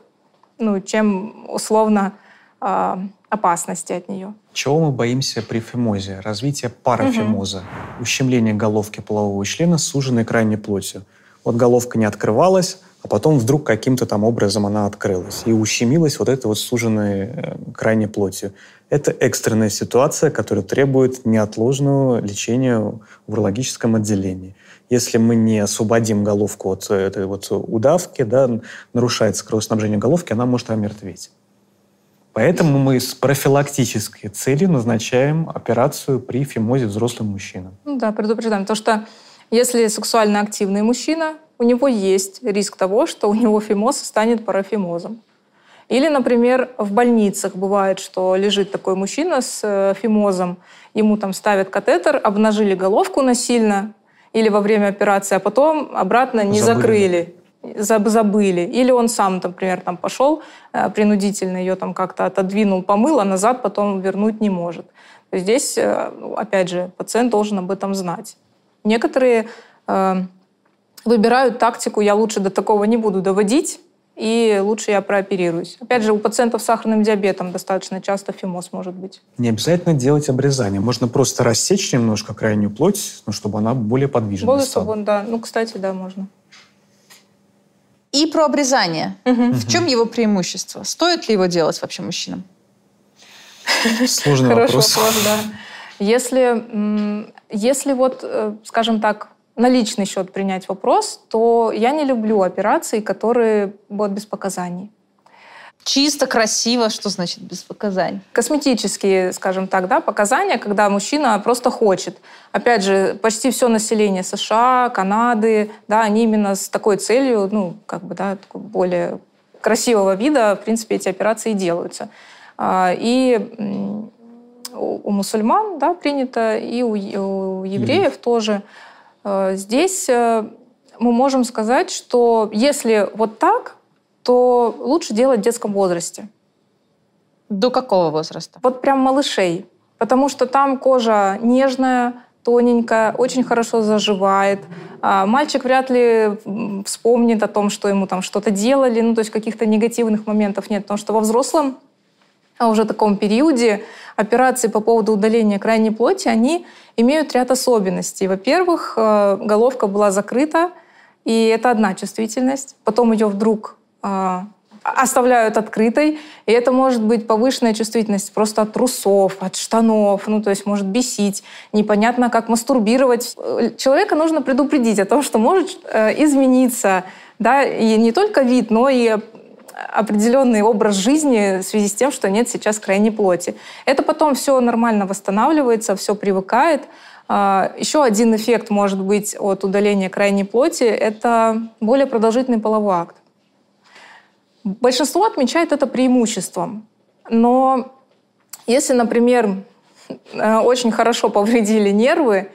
ну, чем условно э, опасности от нее. Чего мы боимся при фимозе? Развитие парафимоза. Ущемление головки полового члена с суженной крайней плотью. Вот головка не открывалась, а потом вдруг каким-то там образом она открылась и ущемилась вот этой вот суженной э, крайней плотью. Это экстренная ситуация, которая требует неотложного лечения в урологическом отделении. Если мы не освободим головку от этой вот удавки, да, нарушается кровоснабжение головки, она может омертветь. Поэтому мы с профилактической целью назначаем операцию при фимозе взрослым мужчинам. Ну да, предупреждаем. Потому что Если сексуально активный мужчина, у него есть риск того, что у него фимоз станет парафимозом. Или, например, в больницах бывает, что лежит такой мужчина с э, фимозом, ему там ставят катетер, обнажили головку насильно или во время операции, а потом обратно не забыли. закрыли забыли. Или он сам, например, там пошел э, принудительно ее там как-то отодвинул, помыл, а назад потом вернуть не может. Здесь, э, опять же, пациент должен об этом знать. Некоторые выбирают тактику «я лучше до такого не буду доводить», и лучше я прооперируюсь. Опять же, у пациентов с сахарным диабетом достаточно часто фимоз может быть. Не обязательно делать обрезание. Можно просто рассечь немножко крайнюю плоть, ну, чтобы она более подвижная более стала. Да. Ну, кстати, да, можно. И про обрезание. Угу. В чем его преимущество? Стоит ли его делать вообще мужчинам? Сложный вопрос. вопрос, да. Если, если вот, э, скажем так, на личный счет принять вопрос, то я не люблю операции, которые будут без показаний. Чисто, красиво, что значит без показаний? Косметические, скажем так, да, показания, когда мужчина просто хочет. Опять же, почти все население США, Канады, да, они именно с такой целью, ну, как бы, да, более красивого вида, в принципе, эти операции делаются. А, и у мусульман, да, принято, и у, у евреев mm. тоже. А, здесь э, мы можем сказать, что если вот так, то лучше делать в детском возрасте. До какого возраста? Вот прям малышей. Потому что там кожа нежная, тоненькая, очень хорошо заживает. А мальчик вряд ли вспомнит о том, что ему там что-то делали, ну то есть каких-то негативных моментов нет. Потому что во взрослом а уже таком периоде операции по поводу удаления крайней плоти, они имеют ряд особенностей. Во-первых, э, головка была закрыта, и это одна чувствительность. Потом ее вдруг а, оставляют открытой, и это может быть повышенная чувствительность просто от трусов, от штанов, ну, то есть может бесить, непонятно, как мастурбировать. Человека нужно предупредить о том, что может э, измениться, да, и не только вид, но и определенный образ жизни в связи с тем, что нет сейчас крайней плоти. Это потом все нормально восстанавливается, все привыкает. А, Еще один эффект может быть от удаления крайней плоти – это более продолжительный половой акт. Большинство отмечает это преимуществом. Но если, например, э, очень хорошо повредили нервы,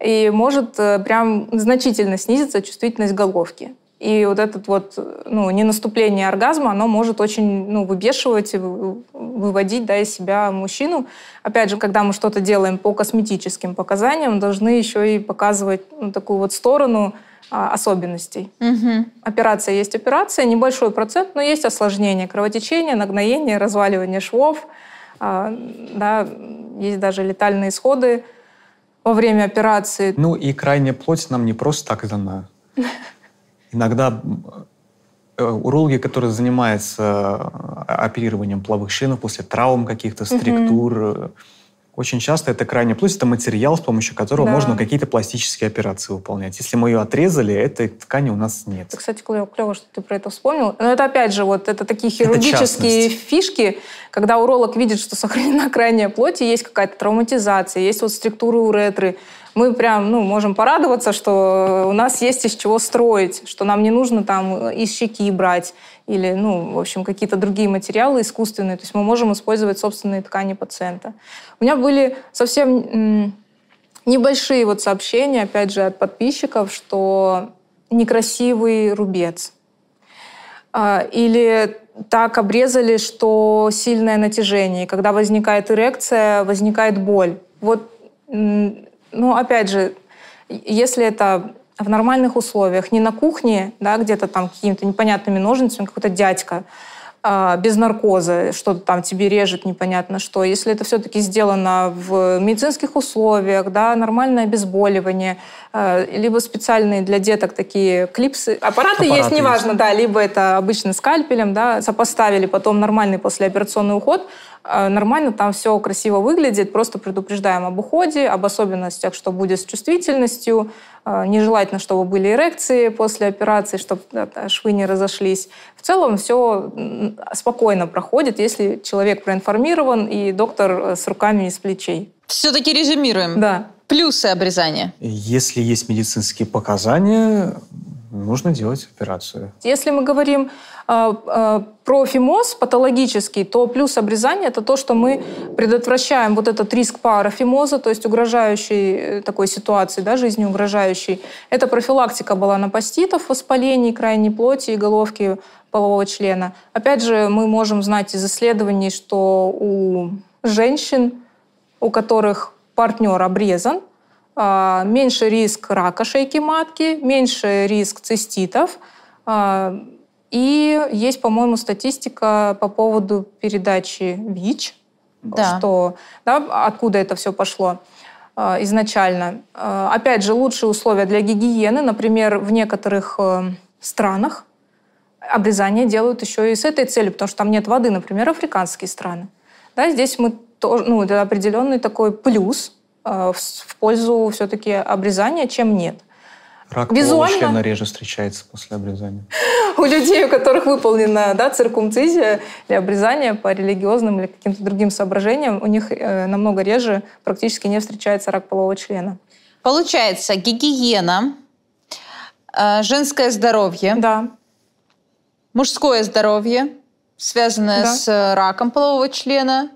и может э, прям значительно снизиться чувствительность головки. И вот этот вот, ну, ненаступление оргазма, оно может очень, ну, выбешивать и выводить, да, из себя мужчину. Опять же, когда мы что-то делаем по косметическим показаниям, должны еще и показывать ну, такую вот сторону, а, особенностей. Угу. Операция есть операция, небольшой процент, но есть осложнения, кровотечение, нагноение, разваливание швов, а, да, есть даже летальные исходы во время операции. Ну и крайняя плоть нам не просто так дана. Иногда э, урологи, которые занимаются э, оперированием половых членов после травм каких-то, структур, угу очень часто это крайняя плоть, это материал, с помощью которого да. можно какие-то пластические операции выполнять. Если мы ее отрезали, этой ткани у нас нет. Кстати, клево, клево, что ты про это вспомнил. Но это опять же, вот это такие хирургические это фишки, когда уролог видит, что сохранена крайняя плоть, и есть какая-то травматизация, есть вот структуры уретры, мы прям ну, можем порадоваться, что у нас есть из чего строить, что нам не нужно там из щеки брать или, ну, в общем, какие-то другие материалы искусственные. То есть мы можем использовать собственные ткани пациента. У меня были совсем небольшие вот сообщения, опять же, от подписчиков, что некрасивый рубец. А, или так обрезали, что сильное натяжение. И когда возникает эрекция, возникает боль. Вот, ну, опять же, если это в нормальных условиях, не на кухне, да, где-то там какими-то непонятными ножницами, какой-то дядька, а, без наркоза, что-то там тебе режет непонятно что. Если это все-таки сделано в медицинских условиях, да, нормальное обезболивание, а, либо специальные для деток такие клипсы. Аппараты, Аппараты есть, неважно, есть. да, либо это обычно скальпелем, да, сопоставили потом нормальный послеоперационный уход, нормально там все красиво выглядит, просто предупреждаем об уходе, об особенностях, что будет с чувствительностью, а, нежелательно, чтобы были эрекции после операции, чтобы швы не разошлись. В целом все спокойно проходит, если человек проинформирован и доктор э, с руками из плечей. Все-таки резюмируем. Да. Плюсы обрезания. Если есть медицинские показания, нужно делать операцию. Если мы говорим э, э, про фимоз патологический, то плюс обрезания – это то, что мы предотвращаем вот этот риск парафимоза, то есть угрожающей э, такой ситуации, да, жизни угрожающей. Это профилактика баланопаститов, воспалений крайней плоти и головки полового члена. Опять же, мы можем знать из исследований, что у женщин, у которых партнер обрезан, меньше риск рака шейки матки, меньше риск циститов. А, и есть, по-моему, статистика по поводу передачи ВИЧ, да. что, да, откуда это все пошло а, изначально. Опять же, лучшие условия для гигиены. Например, в некоторых э, странах обрезание делают еще и с этой целью, потому что там нет воды, например, африканские страны. Да, здесь мы тоже, ну, это определенный такой плюс – в пользу все-таки обрезания, чем нет. Рак Визуально... члена реже встречается после обрезания. У людей, у которых выполнена да, циркумцизия или обрезание по религиозным или каким-то другим соображениям, у них э, намного реже практически не встречается рак полового члена. Получается, гигиена, э, женское здоровье, да. мужское здоровье, связанное да. с раком полового члена,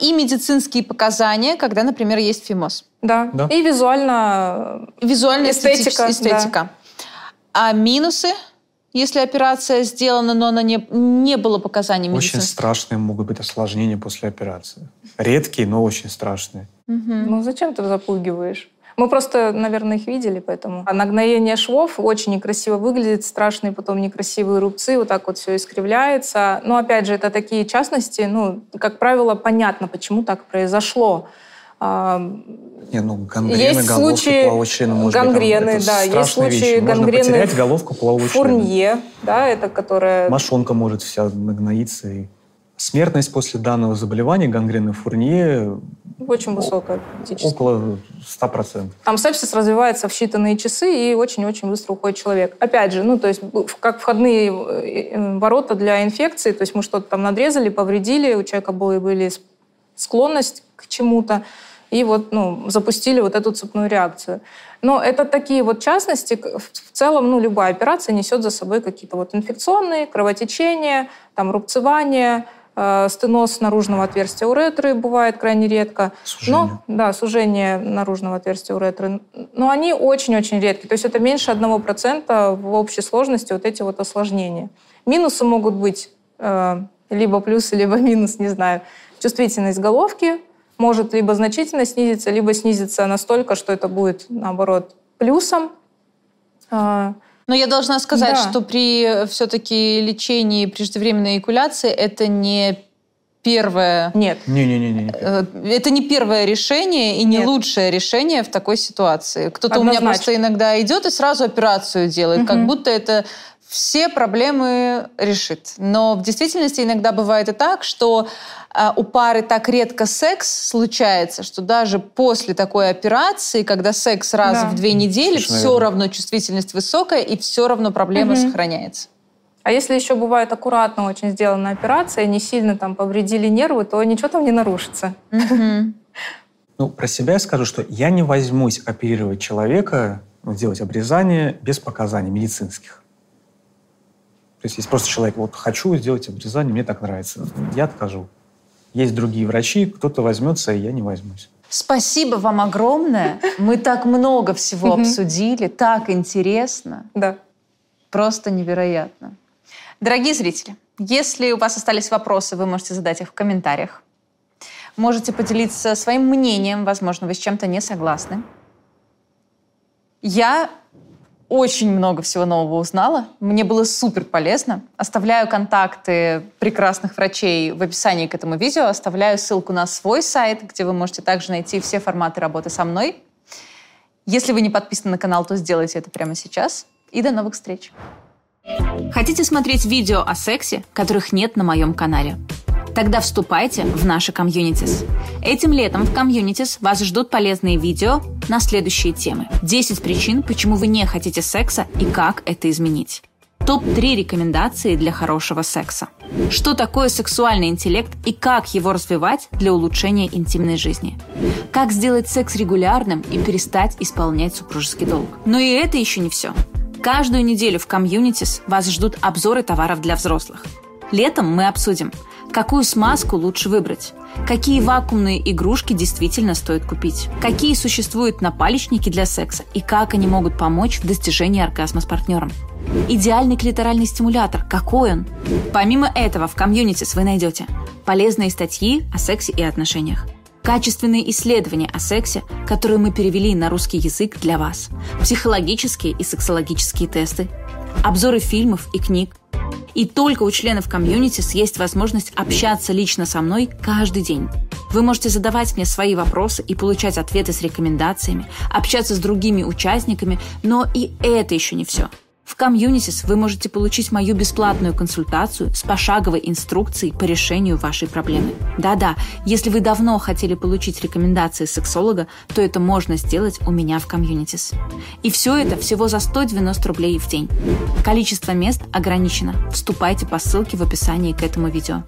и медицинские показания, когда, например, есть фимоз. Да. да. И визуально... Визуальная эстетика. эстетика. Да. А минусы, если операция сделана, но она не, не было показаний медицинских? Очень страшные могут быть осложнения после операции. Редкие, но очень страшные. Угу. Ну зачем ты запугиваешь? Мы просто, наверное, их видели, поэтому. А нагноение швов очень некрасиво выглядит, страшные потом некрасивые рубцы, вот так вот все искривляется. Но, опять же, это такие частности, ну, как правило, понятно, почему так произошло. А, Не, ну, гангрены, есть случаи плавочина, может гангрены, быть, там, да, есть случаи вещи. гангрены. Можно потерять головку плавочина. Фурнье, да, это которая... Мошонка может вся нагноиться и Смертность после данного заболевания, гангрены Фурнье, очень высокая практически. Около 100%. Там сепсис развивается в считанные часы и очень-очень быстро уходит человек. Опять же, ну, то есть как входные э, э, ворота для инфекции, то есть мы что-то там надрезали, повредили, у человека были, были склонность к чему-то, и вот ну, запустили вот эту цепную реакцию. Но это такие вот частности. В целом, ну, любая операция несет за собой какие-то вот инфекционные, кровотечения, там, рубцевания, стеноз наружного отверстия уретры бывает крайне редко. Сужение. Но, да, сужение наружного отверстия уретры. Но они очень-очень редкие. То есть это меньше 1% в общей сложности вот эти вот осложнения. Минусы могут быть э, либо плюсы, либо минус, не знаю. Чувствительность головки может либо значительно снизиться, либо снизиться настолько, что это будет, наоборот, плюсом. Но я должна сказать, да. что при э, все-таки лечении преждевременной эякуляции это не первое... Нет. Не-не-не. Э, это не первое решение и не Нет. лучшее решение в такой ситуации. Кто-то у меня просто иногда идет и сразу операцию делает, угу. как будто это все проблемы решит. Но в действительности иногда бывает и так, что а, у пары так редко секс случается, что даже после такой операции, когда секс раз да. в две недели, Совершенно все верно. равно чувствительность высокая и все равно проблема угу. сохраняется. А если еще бывает аккуратно очень сделана операция, не сильно там повредили нервы, то ничего там не нарушится. Ну, про себя я скажу, что я не возьмусь оперировать человека, делать обрезание без показаний медицинских. То есть, если просто человек, вот, хочу сделать обрезание, мне так нравится, я откажу. Есть другие врачи, кто-то возьмется, и я не возьмусь. Спасибо вам огромное. Мы так много всего обсудили, так интересно. Да. Просто невероятно. Дорогие зрители, если у вас остались вопросы, вы можете задать их в комментариях. Можете поделиться своим мнением, возможно, вы с чем-то не согласны. Я очень много всего нового узнала. Мне было супер полезно. Оставляю контакты прекрасных врачей в описании к этому видео. Оставляю ссылку на свой сайт, где вы можете также найти все форматы работы со мной. Если вы не подписаны на канал, то сделайте это прямо сейчас. И до новых встреч. Хотите смотреть видео о сексе, которых нет на моем канале? Тогда вступайте в наши комьюнитис. Этим летом в комьюнитис вас ждут полезные видео на следующие темы. 10 причин, почему вы не хотите секса и как это изменить. Топ-3 рекомендации для хорошего секса. Что такое сексуальный интеллект и как его развивать для улучшения интимной жизни. Как сделать секс регулярным и перестать исполнять супружеский долг. Но и это еще не все. Каждую неделю в комьюнитис вас ждут обзоры товаров для взрослых. Летом мы обсудим, какую смазку лучше выбрать, какие вакуумные игрушки действительно стоит купить, какие существуют напалечники для секса и как они могут помочь в достижении оргазма с партнером. Идеальный клиторальный стимулятор. Какой он? Помимо этого, в комьюнити вы найдете полезные статьи о сексе и отношениях, качественные исследования о сексе, которые мы перевели на русский язык для вас, психологические и сексологические тесты, обзоры фильмов и книг. И только у членов комьюнити есть возможность общаться лично со мной каждый день. Вы можете задавать мне свои вопросы и получать ответы с рекомендациями, общаться с другими участниками, но и это еще не все – в Communities вы можете получить мою бесплатную консультацию с пошаговой инструкцией по решению вашей проблемы. Да-да, если вы давно хотели получить рекомендации сексолога, то это можно сделать у меня в Communities. И все это всего за 190 рублей в день. Количество мест ограничено. Вступайте по ссылке в описании к этому видео.